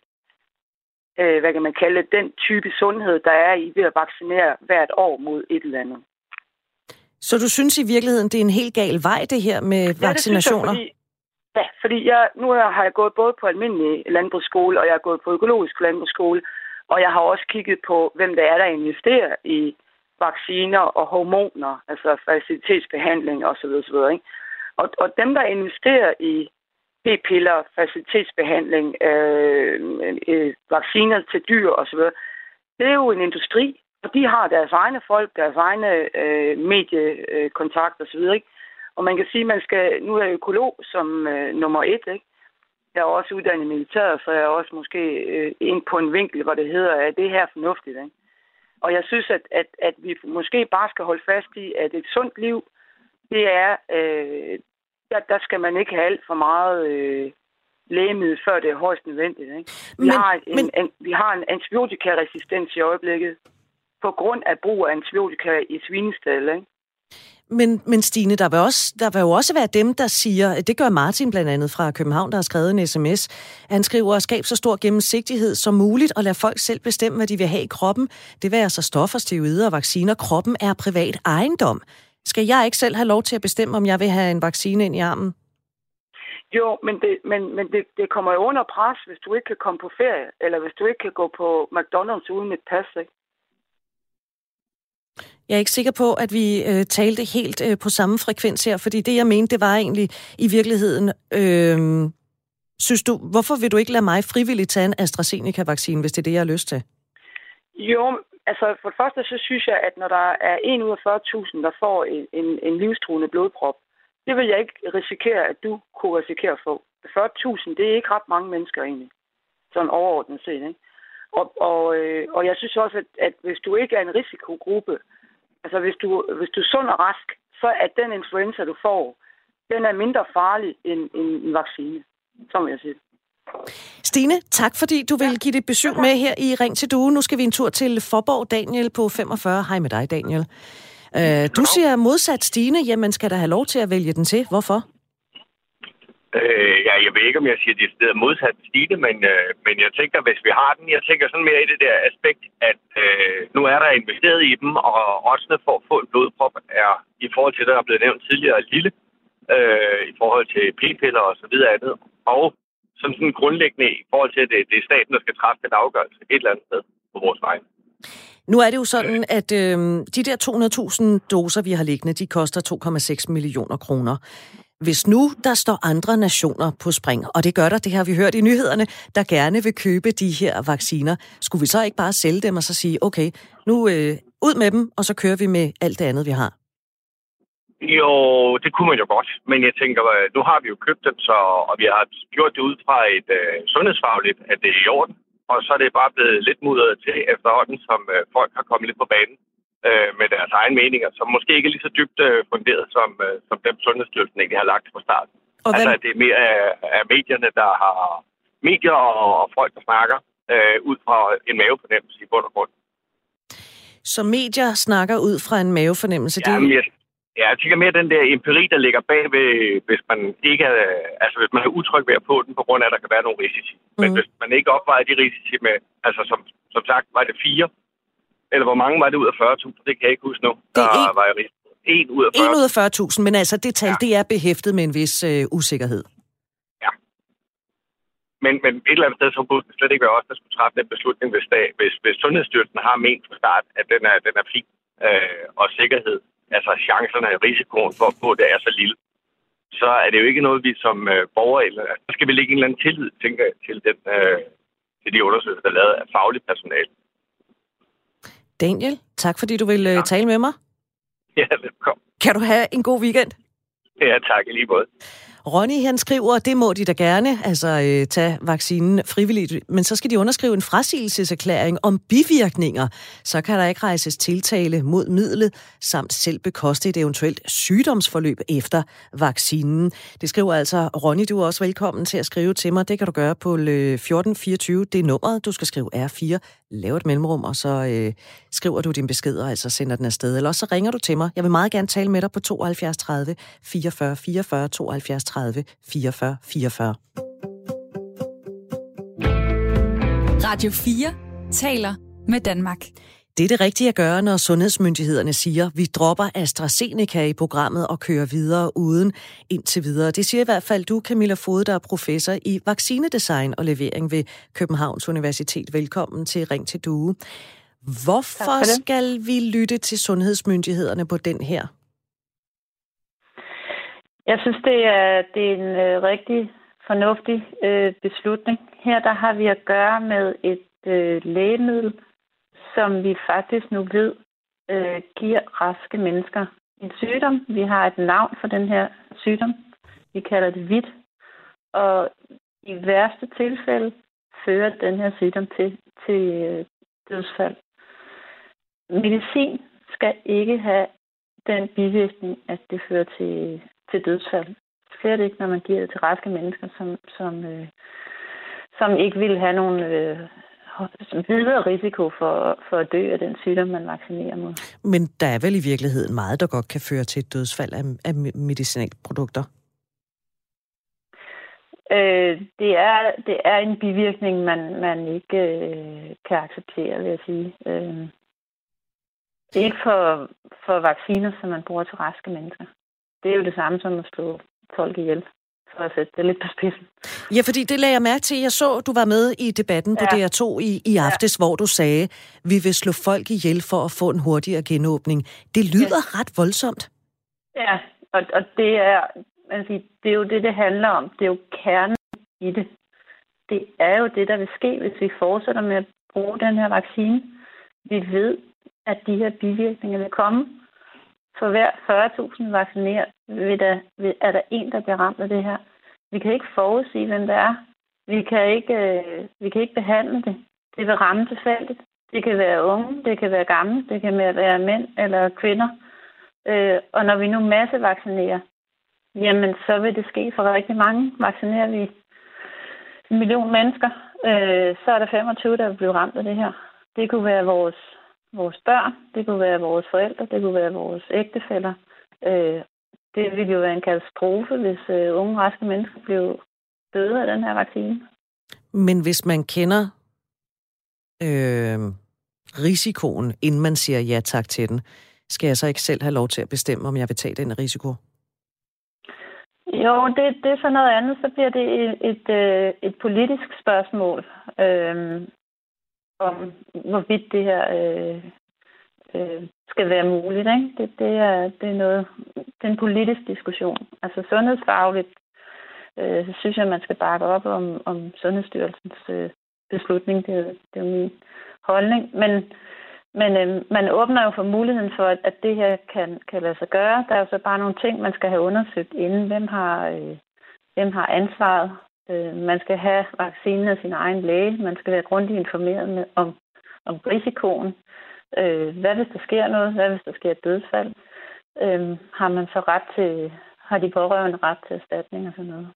øh, hvad kan man kalde den type sundhed, der er i ved at vaccinere hvert år mod et eller andet. Så du synes i virkeligheden, det er en helt gal vej, det her med ja, vaccinationer? Det jeg, fordi, ja, fordi jeg, nu har jeg gået både på almindelig landbrugsskole, og jeg har gået på økologisk landbrugsskole, og jeg har også kigget på, hvem der er, der investerer i vacciner og hormoner, altså facilitetsbehandling osv. osv. Ikke? Og, og dem, der investerer i p-piller, facilitetsbehandling, øh, øh, vacciner til dyr osv., det er jo en industri, og de har deres egne folk, deres egne øh, mediekontakt osv., ikke? Og man kan sige, at man skal, nu er jeg økolog som øh, nummer et, ikke? Jeg er også uddannet i militæret, så jeg er også måske øh, ind på en vinkel, hvor det hedder, at det her er fornuftigt, ikke? Og jeg synes, at, at, at vi måske bare skal holde fast i, at et sundt liv, det er, øh, der, der skal man ikke have alt for meget øh, lægemiddel, før det er højst nødvendigt. Ikke? Vi, men, har en, men... en, vi har en antibiotikaresistens i øjeblikket, på grund af brug af antibiotika i svinestal, ikke? Men, men Stine, der vil, også, der vil jo også være dem, der siger, det gør Martin blandt andet fra København, der har skrevet en sms. Han skriver, skab så stor gennemsigtighed som muligt, og lad folk selv bestemme, hvad de vil have i kroppen. Det vil altså stoffer, steroider og vacciner. Kroppen er privat ejendom. Skal jeg ikke selv have lov til at bestemme, om jeg vil have en vaccine ind i armen? Jo, men, det, men, men det, det kommer jo under pres, hvis du ikke kan komme på ferie, eller hvis du ikke kan gå på McDonald's uden et pas. Ikke? Jeg er ikke sikker på, at vi øh, talte helt øh, på samme frekvens her, fordi det, jeg mente, det var egentlig i virkeligheden... Øh, synes du, hvorfor vil du ikke lade mig frivilligt tage en AstraZeneca-vaccine, hvis det er det, jeg har lyst til? Jo, altså for det første, så synes jeg, at når der er 1 ud af 40.000, der får en, en, en livstruende blodprop, det vil jeg ikke risikere, at du kunne risikere at få. 40.000, det er ikke ret mange mennesker egentlig, sådan overordnet set. Ikke? Og, og, øh, og jeg synes også, at, at hvis du ikke er en risikogruppe, altså hvis du, hvis du er sund og rask, så er den influenza, du får, den er mindre farlig end, end en vaccine, som jeg siger. Stine, tak fordi du vil give dit besøg med her i Ring til Due. Nu skal vi en tur til Forborg Daniel på 45. Hej med dig, Daniel. Uh, du siger modsat Stine, jamen skal der have lov til at vælge den til. Hvorfor? Øh, ja, jeg ved ikke, om jeg siger det er modsat stigende, men, øh, men jeg tænker, hvis vi har den, jeg tænker sådan mere i det der aspekt, at øh, nu er der investeret i dem, og oddsene for at få en blodprop er, i forhold til det, der er blevet nævnt tidligere, lille, øh, i forhold til p-piller og så videre andet, og som sådan grundlæggende i forhold til, at det, det er staten, der skal træffe den afgørelse et eller andet sted på vores vej. Nu er det jo sådan, at øh, de der 200.000 doser, vi har liggende, de koster 2,6 millioner kroner. Hvis nu der står andre nationer på spring, og det gør der, det har vi hørt i nyhederne, der gerne vil købe de her vacciner, skulle vi så ikke bare sælge dem og så sige, okay, nu øh, ud med dem, og så kører vi med alt det andet, vi har? Jo, det kunne man jo godt. Men jeg tænker, øh, nu har vi jo købt dem, så, og vi har gjort det ud fra et øh, sundhedsfagligt, at det er i orden. Og så er det bare blevet lidt mudret til efterhånden, som øh, folk har kommet lidt på banen øh, med deres egne meninger, som måske ikke er lige så dybt øh, funderet, som, øh, som dem Sundhedsstyrelsen ikke har lagt fra starten. Og altså, det er mere af, af medierne, der har medier og, og folk, der snakker øh, ud fra en mavefornemmelse i bund og grund. Så medier snakker ud fra en mavefornemmelse? Ja, det... jeg, ja, jeg tænker mere den der empiri, der ligger bag ved, hvis man ikke er, altså hvis man er utryg ved at få den, på grund af, at der kan være nogle risici. Mm. Men hvis man ikke opvejer de risici med, altså som, som sagt, var det fire eller hvor mange var det ud af 40.000? Det kan jeg ikke huske nu. Det er en, var jeg en ud af 40.000. En ud af 40.000, men altså det tal, ja. det er behæftet med en vis øh, usikkerhed. Ja. Men, men et eller andet sted, så burde det slet ikke være os, der skulle træffe den beslutning, hvis, dag, hvis, hvis Sundhedsstyrelsen har ment fra start, at den er, den er fin øh, og sikkerhed, altså chancerne og risikoen for at få det er så lille, så er det jo ikke noget, vi som øh, borgere, eller så skal vi lægge en eller anden tillid, tænker jeg, til, den, øh, til de undersøgelser, der er lavet af fagligt personale. Daniel, tak fordi du vil øh, ja. tale med mig. Ja, velkommen. Kan du have en god weekend? Ja, tak i lige måde. Ronny, han skriver, det må de da gerne, altså øh, tage vaccinen frivilligt, men så skal de underskrive en frasigelseserklæring om bivirkninger. Så kan der ikke rejses tiltale mod midlet, samt selv bekoste et eventuelt sygdomsforløb efter vaccinen. Det skriver altså Ronny, du er også velkommen til at skrive til mig. Det kan du gøre på 1424. Det er nummeret, du skal skrive R4, laver et mellemrum, og så øh, skriver du din besked og altså sender den afsted. Eller også så ringer du til mig. Jeg vil meget gerne tale med dig på 72 30 44 44 72 30 44 44. Radio 4 taler med Danmark. Det er det rigtige at gøre, når sundhedsmyndighederne siger, vi dropper AstraZeneca i programmet og kører videre uden indtil videre. Det siger i hvert fald du, Camilla Fode, der er professor i vaccinedesign og levering ved Københavns Universitet. Velkommen til Ring til Due. Hvorfor for skal vi lytte til sundhedsmyndighederne på den her? Jeg synes, det er, det er en øh, rigtig fornuftig øh, beslutning. Her der har vi at gøre med et øh, lægemiddel, som vi faktisk nu ved øh, giver raske mennesker en sygdom. Vi har et navn for den her sygdom. Vi kalder det hvidt. Og i værste tilfælde fører den her sygdom til, til øh, dødsfald. Medicin skal ikke have den bivirkning, at det fører til, til dødsfald. Slet ikke, når man giver det til raske mennesker, som, som, øh, som ikke vil have nogen øh, videre risiko for, for at dø af den sygdom, man vaccinerer mod. Men der er vel i virkeligheden meget, der godt kan føre til et dødsfald af, af medicinalprodukter? Øh, det, er, det er en bivirkning, man, man ikke øh, kan acceptere, vil jeg sige. Øh, det er ikke for, for vacciner, som man bruger til raske mennesker. Det er jo det samme som at slå folk ihjel for at sætte det lidt på spidsen. Ja, fordi det lagde jeg mærke til. Jeg så, du var med i debatten på ja. DR2 i, i aftes, ja. hvor du sagde, vi vil slå folk ihjel for at få en hurtigere genåbning. Det lyder ja. ret voldsomt. Ja, og, og det er, altså, det er jo det, det handler om. Det er jo kernen i det. Det er jo det, der vil ske, hvis vi fortsætter med at bruge den her vaccine. Vi ved, at de her bivirkninger vil komme. For hver 40.000 vaccineret vil der, vil, er der en, der bliver ramt af det her. Vi kan ikke forudsige, hvem det er. Vi kan ikke, øh, vi kan ikke behandle det. Det vil ramme tilfældigt. Det kan være unge, det kan være gamle, det kan være mænd eller kvinder. Øh, og når vi nu massevaccinerer, jamen så vil det ske for rigtig mange. Vaccinerer vi en million mennesker, øh, så er der 25, der vil blive ramt af det her. Det kunne være vores, vores børn, det kunne være vores forældre, det kunne være vores ægtefæller. Øh, det ville jo være en katastrofe, hvis øh, unge, raske mennesker blev døde af den her vaccine. Men hvis man kender øh, risikoen, inden man siger ja tak til den, skal jeg så ikke selv have lov til at bestemme, om jeg vil tage den risiko? Jo, det, det er så noget andet. Så bliver det et, et, øh, et politisk spørgsmål øh, om, hvorvidt det her øh, øh, skal være muligt. Ikke? Det, det, er, det er noget, det er en politisk diskussion. Altså sundhedsfagligt øh, så synes jeg, at man skal bakke op om, om Sundhedsstyrelsens øh, beslutning. Det, det er min holdning. Men, men øh, man åbner jo for muligheden for, at, at det her kan, kan lade sig gøre. Der er jo så bare nogle ting, man skal have undersøgt inden. Hvem har, øh, hvem har ansvaret? Øh, man skal have vaccinen af sin egen læge. Man skal være grundigt informeret med, om, om risikoen. Øh, hvad hvis der sker noget? Hvad hvis der sker et dødsfald? Øh, har man så ret til, har de pårørende ret til erstatning og sådan noget?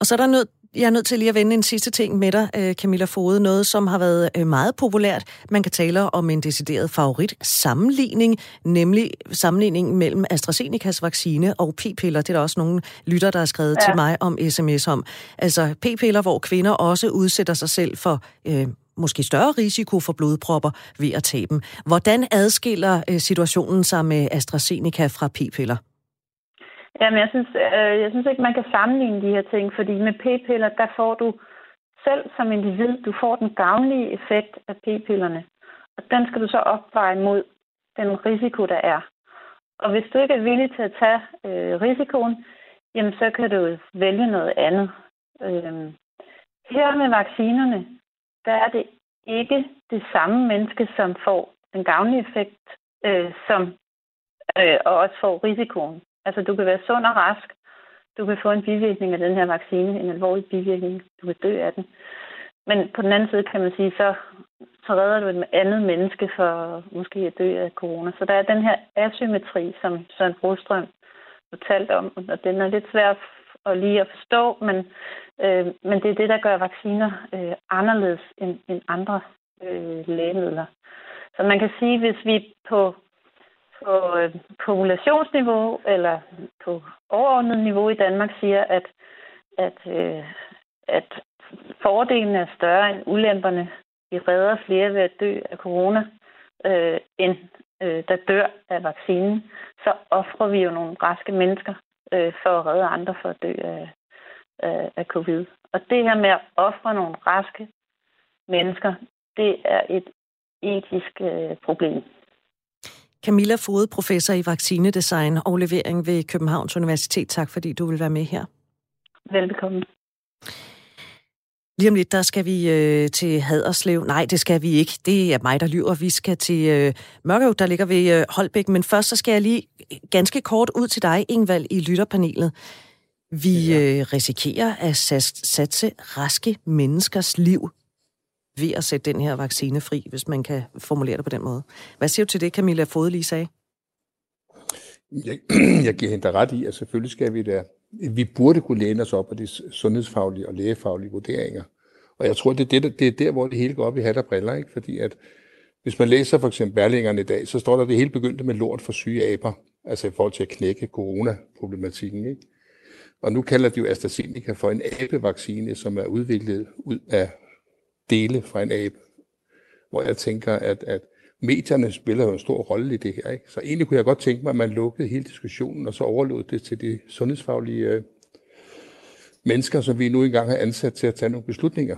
Og så er der nødt jeg er nødt til lige at vende en sidste ting med dig, øh, Camilla Fode. Noget, som har været øh, meget populært. Man kan tale om en decideret favorit sammenligning, nemlig sammenligningen mellem AstraZenecas vaccine og p-piller. Det er der også nogle lytter, der har skrevet ja. til mig om sms om. Altså p-piller, hvor kvinder også udsætter sig selv for øh, måske større risiko for blodpropper ved at tage dem. Hvordan adskiller øh, situationen sig med AstraZeneca fra p-piller? Jamen, jeg synes, øh, jeg synes ikke, man kan sammenligne de her ting, fordi med p-piller, der får du selv som individ, du får den gavnlige effekt af p-pillerne. Og den skal du så opveje mod den risiko, der er. Og hvis du ikke er villig til at tage øh, risikoen, jamen så kan du vælge noget andet. Øh, her med vaccinerne, der er det ikke det samme menneske, som får den gavnlige effekt, øh, som øh, og også får risikoen. Altså, du kan være sund og rask. Du kan få en bivirkning af den her vaccine, en alvorlig bivirkning. Du kan dø af den. Men på den anden side kan man sige, så, så redder du et andet menneske for måske at dø af corona. Så der er den her asymmetri, som Søren Brostrøm fortalte om, og den er lidt svær at lige at forstå, men, øh, men det er det, der gør vacciner øh, anderledes end, end andre øh, lægemidler. Så man kan sige, hvis vi på, på øh, populationsniveau eller på overordnet niveau i Danmark siger, at, at, øh, at fordelen er større end ulemperne, vi redder flere ved at dø af corona, øh, end øh, der dør af vaccinen, så offrer vi jo nogle raske mennesker øh, for at redde andre for at dø af, af, af covid. Og det her med at ofre nogle raske mennesker, det er et etisk øh, problem. Camilla Fode, professor i vaccinedesign og levering ved Københavns Universitet. Tak fordi du vil være med her. Velbekomme. Lige om lidt, der skal vi øh, til Haderslev. Nej, det skal vi ikke. Det er mig, der lyver. Vi skal til øh, Mørkøv, der ligger ved øh, Holbæk. Men først så skal jeg lige ganske kort ud til dig, Ingvald, i lytterpanelet. Vi øh, risikerer at satse raske menneskers liv ved at sætte den her vaccine fri, hvis man kan formulere det på den måde. Hvad siger du til det, Camilla Fode lige sagde? Jeg, jeg giver hende ret i, at selvfølgelig skal vi da. Vi burde kunne læne os op af de sundhedsfaglige og lægefaglige vurderinger. Og jeg tror, det er, det, det er der, hvor det hele går op i hat og briller, ikke? fordi at hvis man læser for eksempel Berlingerne i dag, så står der, at det hele begyndte med lort for syge aber, altså i forhold til at knække coronaproblematikken. Ikke? Og nu kalder de jo AstraZeneca for en abevaccine, som er udviklet ud af dele fra en abe. Hvor jeg tænker, at, at medierne spiller jo en stor rolle i det her. Ikke? Så egentlig kunne jeg godt tænke mig, at man lukkede hele diskussionen, og så overlod det til de sundhedsfaglige øh, mennesker, som vi nu engang har ansat til at tage nogle beslutninger.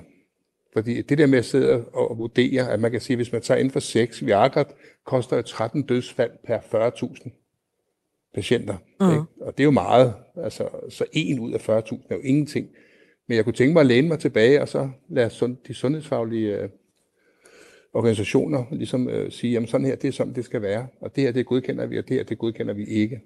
Fordi det der med at sidde og vurdere, at man kan sige, at hvis man tager inden for sex, Viagra koster jo 13 dødsfald per 40.000 patienter. Mm. Ikke? Og det er jo meget. Altså, så en ud af 40.000 er jo ingenting. Men jeg kunne tænke mig at læne mig tilbage, og så lade sund, de sundhedsfaglige øh, organisationer ligesom øh, sige, jamen sådan her, det er sådan, det skal være. Og det her, det godkender vi, og det her, det godkender vi ikke.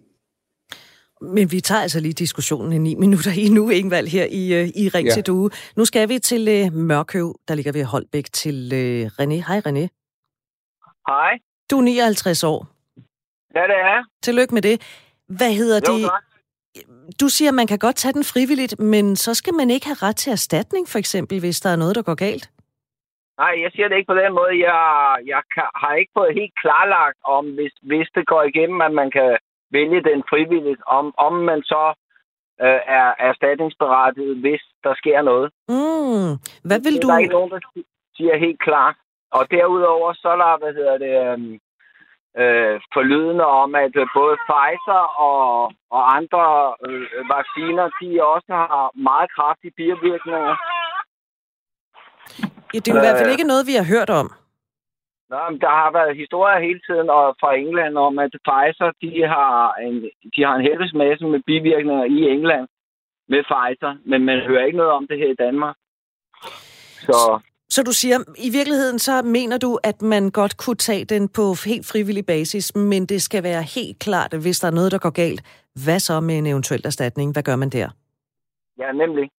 Men vi tager altså lige diskussionen i ni minutter i nu, Ingvald, her i, øh, i Ring ja. til Due. Nu skal vi til øh, Mørkøv, der ligger ved Holbæk, til øh, René. Hej René. Hej. Du er 59 år. Ja, det er Tillykke med det. Hvad hedder jo, det? Tak. Du siger, at man kan godt tage den frivilligt, men så skal man ikke have ret til erstatning, for eksempel, hvis der er noget, der går galt? Nej, jeg siger det ikke på den måde. Jeg, jeg kan, har ikke fået helt klarlagt, om hvis, hvis det går igennem, at man kan vælge den frivilligt, om, om man så øh, er erstatningsberettiget, hvis der sker noget. Mm. Hvad vil det du... Der er ikke nogen, der siger helt klart. Og derudover, så er der, hvad hedder det, øh, øh, forlydende om, at øh, både Pfizer og, og andre øh, vacciner, de også har meget kraftige bivirkninger. Ja, det er jo i hvert fald ikke noget, vi har hørt om. Nå, men der har været historier hele tiden og fra England om, at Pfizer de har en, de har en helvedes masse med bivirkninger i England med Pfizer, men man hører ikke noget om det her i Danmark. Så Så du siger, i virkeligheden så mener du, at man godt kunne tage den på helt frivillig basis, men det skal være helt klart, at hvis der er noget, der går galt, hvad så med en eventuel erstatning? Hvad gør man der? ja, nemlig.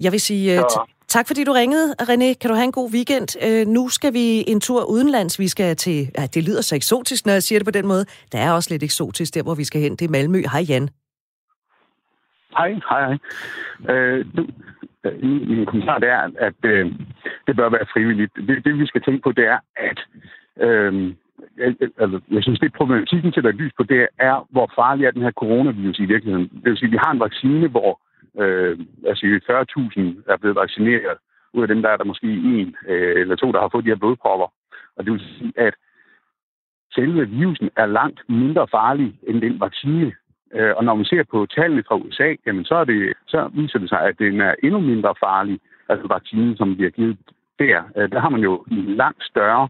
Jeg vil sige øh, Så- t- tak, fordi du ringede, René. Kan du have en god weekend? Øh, nu skal vi en tur udenlands. Vi skal til... Ja, det lyder så eksotisk, når jeg siger det på den måde. Der er også lidt eksotisk der, hvor vi skal hen. Det er Malmø. Hej, Jan. Hej, hej, hej. Øh, du, øh, min, min kommentar det er, at øh, det bør være frivilligt. Det, det, vi skal tænke på, det er, at øh, jeg, altså, jeg synes, det problematikken til at lys på, det er, hvor farlig er den her coronavirus i virkeligheden. Det vil sige, at vi har en vaccine, hvor øh, altså 40.000 er blevet vaccineret. Ud af dem, der er der måske en øh, eller to, der har fået de her blodpropper. Og det vil sige, at selve virusen er langt mindre farlig end den vaccine. Øh, og når man ser på tallene fra USA, jamen så, er det, så viser det sig, at den er endnu mindre farlig, altså vaccinen, som bliver givet der. Øh, der har man jo en langt større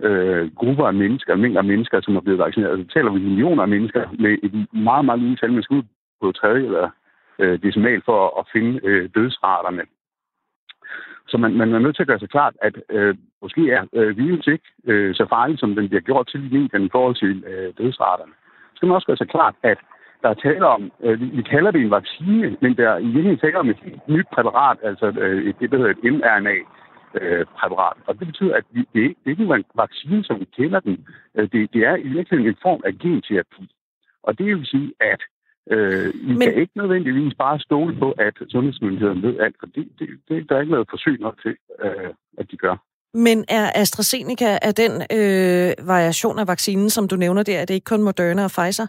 øh, grupper af mennesker, mængder af mennesker, som er blevet vaccineret. Altså taler vi millioner af mennesker med et meget, meget lille tal, man skal ud på tredje eller øh, decimal for at finde øh, dødsraterne. Så man, man er nødt til at gøre sig klart, at øh, måske er øh, virus ikke øh, så farlig, som den bliver gjort til i medierne i forhold til øh, dødsraterne. Så skal man også gøre sig klart, at der er tale om, øh, vi, vi kalder det en vaccine, men der er i virkeligheden tale om et helt nyt præparat, altså øh, et, det, der hedder et mRNA-præparat. og det betyder, at det, ikke- det er ikke en vaccine, som vi kender den. Øh, det, det er i virkeligheden en form af genterapi. Og det vil sige, at øh, vi Men- kan ikke nødvendigvis bare stole på, at sundhedsmyndighederne ved alt, for det, det, det, der er ikke noget forsøg nok til, øh, at de gør. Men er AstraZeneca er den øh, variation af vaccinen, som du nævner der, er det ikke kun Moderna og Pfizer?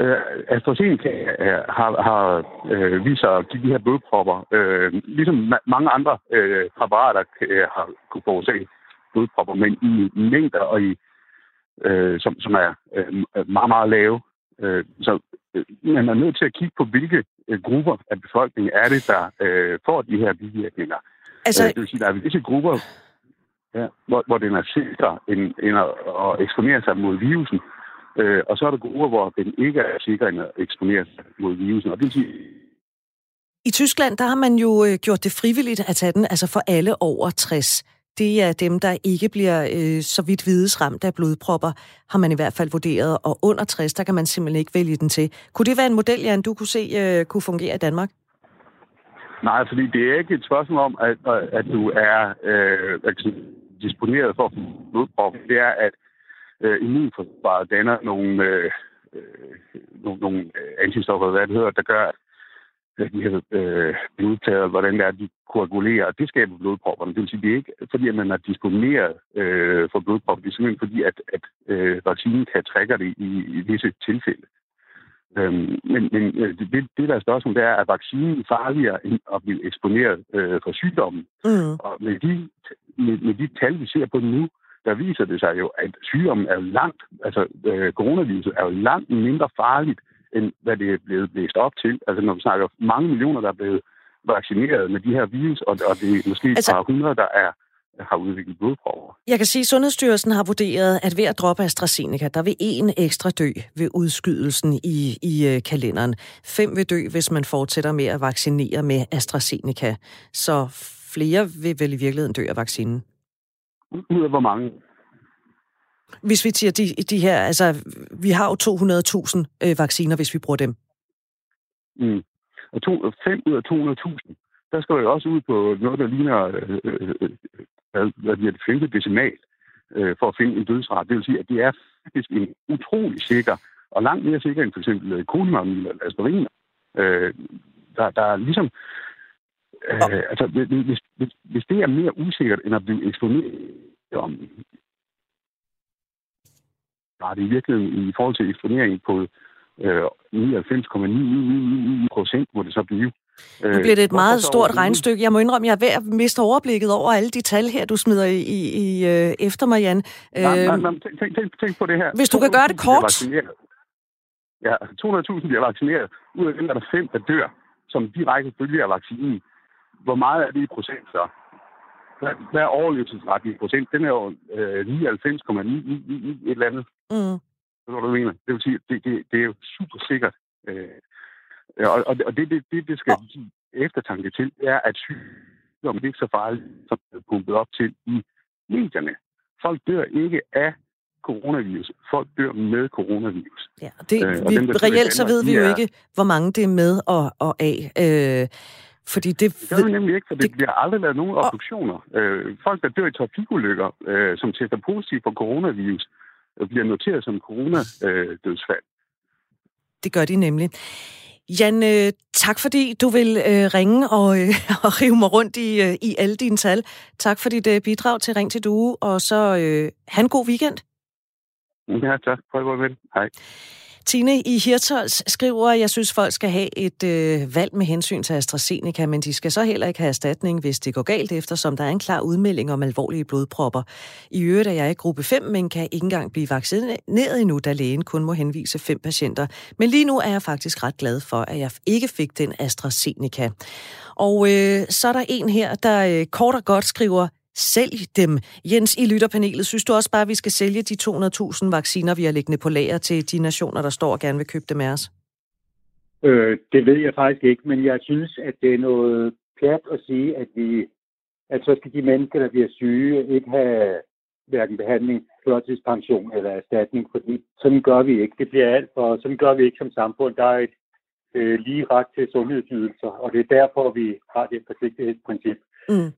Øh, AstraZeneca øh, har, har øh, vist sig at give de her blodpropper, øh, ligesom ma- mange andre øh, præparater øh, har kunne forårsage blodpropper, men i mængder og i, øh, som, som er øh, meget, meget lave. Øh, så øh, man er nødt til at kigge på, hvilke øh, grupper af befolkningen er det, der øh, får de her bivirkninger. Altså... Øh, det vil sige, der er visse grupper, ja, hvor, hvor den er sikker end, end at, at eksponere sig mod virusen. Øh, og så er der grupper, hvor den ikke er sikker end at eksponere mod virusen. Og det vil sige, i Tyskland, der har man jo øh, gjort det frivilligt at tage den, altså for alle over 60. Det er dem, der ikke bliver øh, så vidt vides ramt af blodpropper, har man i hvert fald vurderet. Og under 60, der kan man simpelthen ikke vælge den til. Kunne det være en model, Jan, du kunne se øh, kunne fungere i Danmark? Nej, fordi det er ikke et spørgsmål om, at, at du er øh, disponeret for blodprop. Det er, at øh, immunforsvaret danner nogle, øh, øh, nogle, nogle antistoffer, hvad det hedder, der gør, at de har øh, udtaget, hvordan det er, de koagulerer, og det skaber blodpropper. Det vil sige, det er ikke fordi, at man er disponeret øh, for blodpropper. Det er simpelthen fordi, at, at øh, vaccinen kan trække det i, i visse tilfælde. Øhm, men men øh, det, det, der er spørgsmålet, det er, at vaccinen farligere end at blive eksponeret øh, for sygdommen. Mm. Og med de, med, med de tal, vi ser på nu, der viser det sig jo, at sygdommen er langt, altså øh, coronaviruset er jo langt mindre farligt, end hvad det er blevet blæst op til. Altså når vi snakker mange millioner, der er blevet vaccineret med de her virus, og, og det er måske altså, et par hundrede, der er har udviklet blodprøver. Jeg kan sige, at Sundhedsstyrelsen har vurderet, at ved at droppe AstraZeneca, der vil en ekstra dø ved udskydelsen i, i øh, kalenderen. Fem vil dø, hvis man fortsætter med at vaccinere med AstraZeneca. Så flere vil vel i virkeligheden dø af vaccinen. Ud af hvor mange? Hvis vi siger de, de her, altså vi har jo 200.000 øh, vacciner, hvis vi bruger dem. Mm. Og to, 5 ud af 200.000, der skal jo også ud på noget, der ligner øh, øh, øh hvad, hvad det femte decimal, øh, for at finde en dødsret. Det vil sige, at det er faktisk en utrolig sikker, og langt mere sikker end for eksempel kolimamid eller aspirin. Øh, der, der er ligesom... Øh, altså, hvis, hvis, hvis det er mere usikkert end at blive eksponeret om var det i virkeligheden i forhold til eksponering på øh, 99,999 procent, må det så blive. Nu bliver det et meget stort regnestykke. Jeg må indrømme, jeg er ved at miste overblikket over alle de tal her, du smider i, i, øh, efter mig, Jan. Nej, nej, øhm, nej, tænk, tænk, tænk, tænk på det her. Hvis du kan gøre det kort. Ja, 200.000 bliver vaccineret. Ud af dem er der fem, der dør, som direkte følger af vaccinen. Hvor meget er det i procent så? Hvad er overlevelsesret i procent? Den er jo øh, 99,9 et eller andet. Mm. Hvad du mener. Det vil sige, det, det, det er jo super sikkert. Øh, og, og, og det, det, det, det skal give eftertanke til, er, at sygdommen det er ikke så farligt, som det er pumpet op til i medierne. Folk dør ikke af coronavirus. Folk dør med coronavirus. Ja, det, øh, vi, dem, reelt så ved vi jo ikke, hvor mange det er med og, og af. Øh, fordi det, det gør vi nemlig ikke, for det, det bliver aldrig lavet nogen obduktioner. Øh, folk, der dør i trafikulykker, øh, som tester positivt for coronavirus, bliver noteret som coronadødsfald. Det gør de nemlig. Jan, øh, tak fordi du vil øh, ringe og, øh, og rive mig rundt i, øh, i alle dine tal. Tak for dit øh, bidrag til Ring til Due, og så øh, han god weekend. Ja, tak. Prøv at Hej. Tine i Hirtals skriver, at jeg synes, folk skal have et øh, valg med hensyn til AstraZeneca, men de skal så heller ikke have erstatning, hvis det går galt, eftersom der er en klar udmelding om alvorlige blodpropper. I øvrigt er jeg i gruppe 5, men kan ikke engang blive vaccineret endnu, da lægen kun må henvise fem patienter. Men lige nu er jeg faktisk ret glad for, at jeg ikke fik den AstraZeneca. Og øh, så er der en her, der øh, kort og godt skriver, Sælg dem. Jens, i lytterpanelet, synes du også bare, at vi skal sælge de 200.000 vacciner, vi har liggende på lager til de nationer, der står og gerne vil købe dem af os? Øh, det ved jeg faktisk ikke, men jeg synes, at det er noget pjat at sige, at vi at så skal de mennesker, der bliver syge, ikke have hverken behandling, førtidspension eller erstatning, fordi sådan gør vi ikke. Det bliver alt for, sådan gør vi ikke som samfund. Der er et øh, lige ret til sundhedsydelser, og det er derfor, vi har det forsigtighedsprincip. Mm.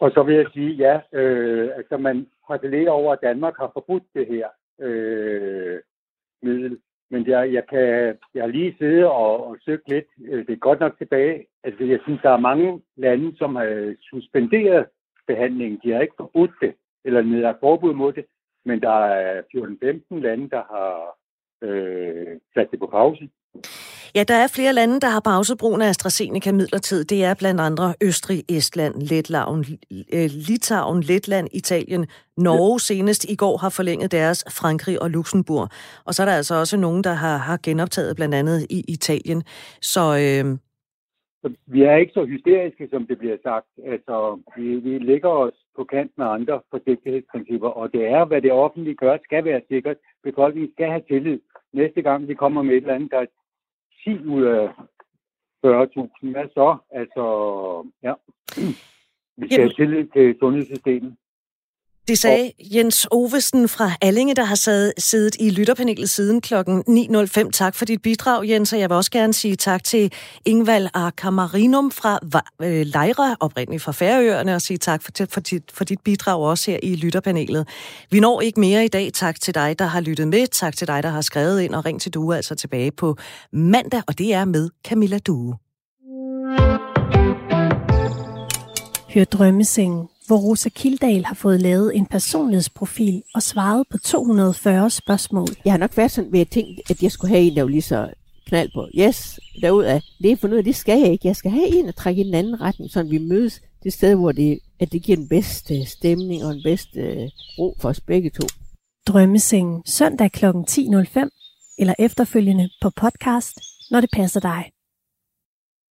Og så vil jeg sige, ja, øh, altså man harcelerer over, at Danmark har forbudt det her øh, middel. Men jeg, jeg, kan, jeg har lige siddet og, og søgt lidt. Øh, det er godt nok tilbage. Altså, jeg synes, der er mange lande, som har suspenderet behandlingen. De har ikke forbudt det, eller nedlagt forbud mod det. Men der er 14-15 lande, der har øh, sat det på pause. Ja, der er flere lande, der har pauset brugen af AstraZeneca midlertid. Det er blandt andre Østrig, Estland, Letland, øh, Litauen, Letland, Italien, Norge senest i går har forlænget deres, Frankrig og Luxembourg. Og så er der altså også nogen, der har, har genoptaget blandt andet i Italien. Så øh, vi er ikke så hysteriske, som det bliver sagt. Altså, vi, vi ligger os på kant med andre forsigtighedsprincipper, og det er, hvad det offentlige gør, skal være sikkert. Befolkningen skal have tillid. Næste gang vi kommer med et eller andet, der er 10 ud af 40.000, hvad så? Altså, ja. Vi skal have tillid til sundhedssystemet. Det sagde Jens Ovesen fra Allinge, der har sad, siddet i lytterpanelet siden kl. 9.05. Tak for dit bidrag, Jens, og jeg vil også gerne sige tak til Ingvald Arkamarinum fra øh, Lejre, oprindeligt fra Færøerne, og sige tak for, for, dit, for dit bidrag også her i lytterpanelet. Vi når ikke mere i dag. Tak til dig, der har lyttet med. Tak til dig, der har skrevet ind, og ring til Due altså tilbage på mandag, og det er med Camilla Due. Hør drømmesengen hvor Rosa Kildal har fået lavet en personlighedsprofil og svaret på 240 spørgsmål. Jeg har nok været sådan ved at tænke, at jeg skulle have en, der var lige så knald på. Yes, derud det er for noget, det skal jeg ikke. Jeg skal have en, der trækker i den anden retning, så vi mødes det sted, hvor det, at det giver den bedste stemning og den bedste øh, ro for os begge to. Drømmesengen søndag kl. 10.05 eller efterfølgende på podcast, når det passer dig.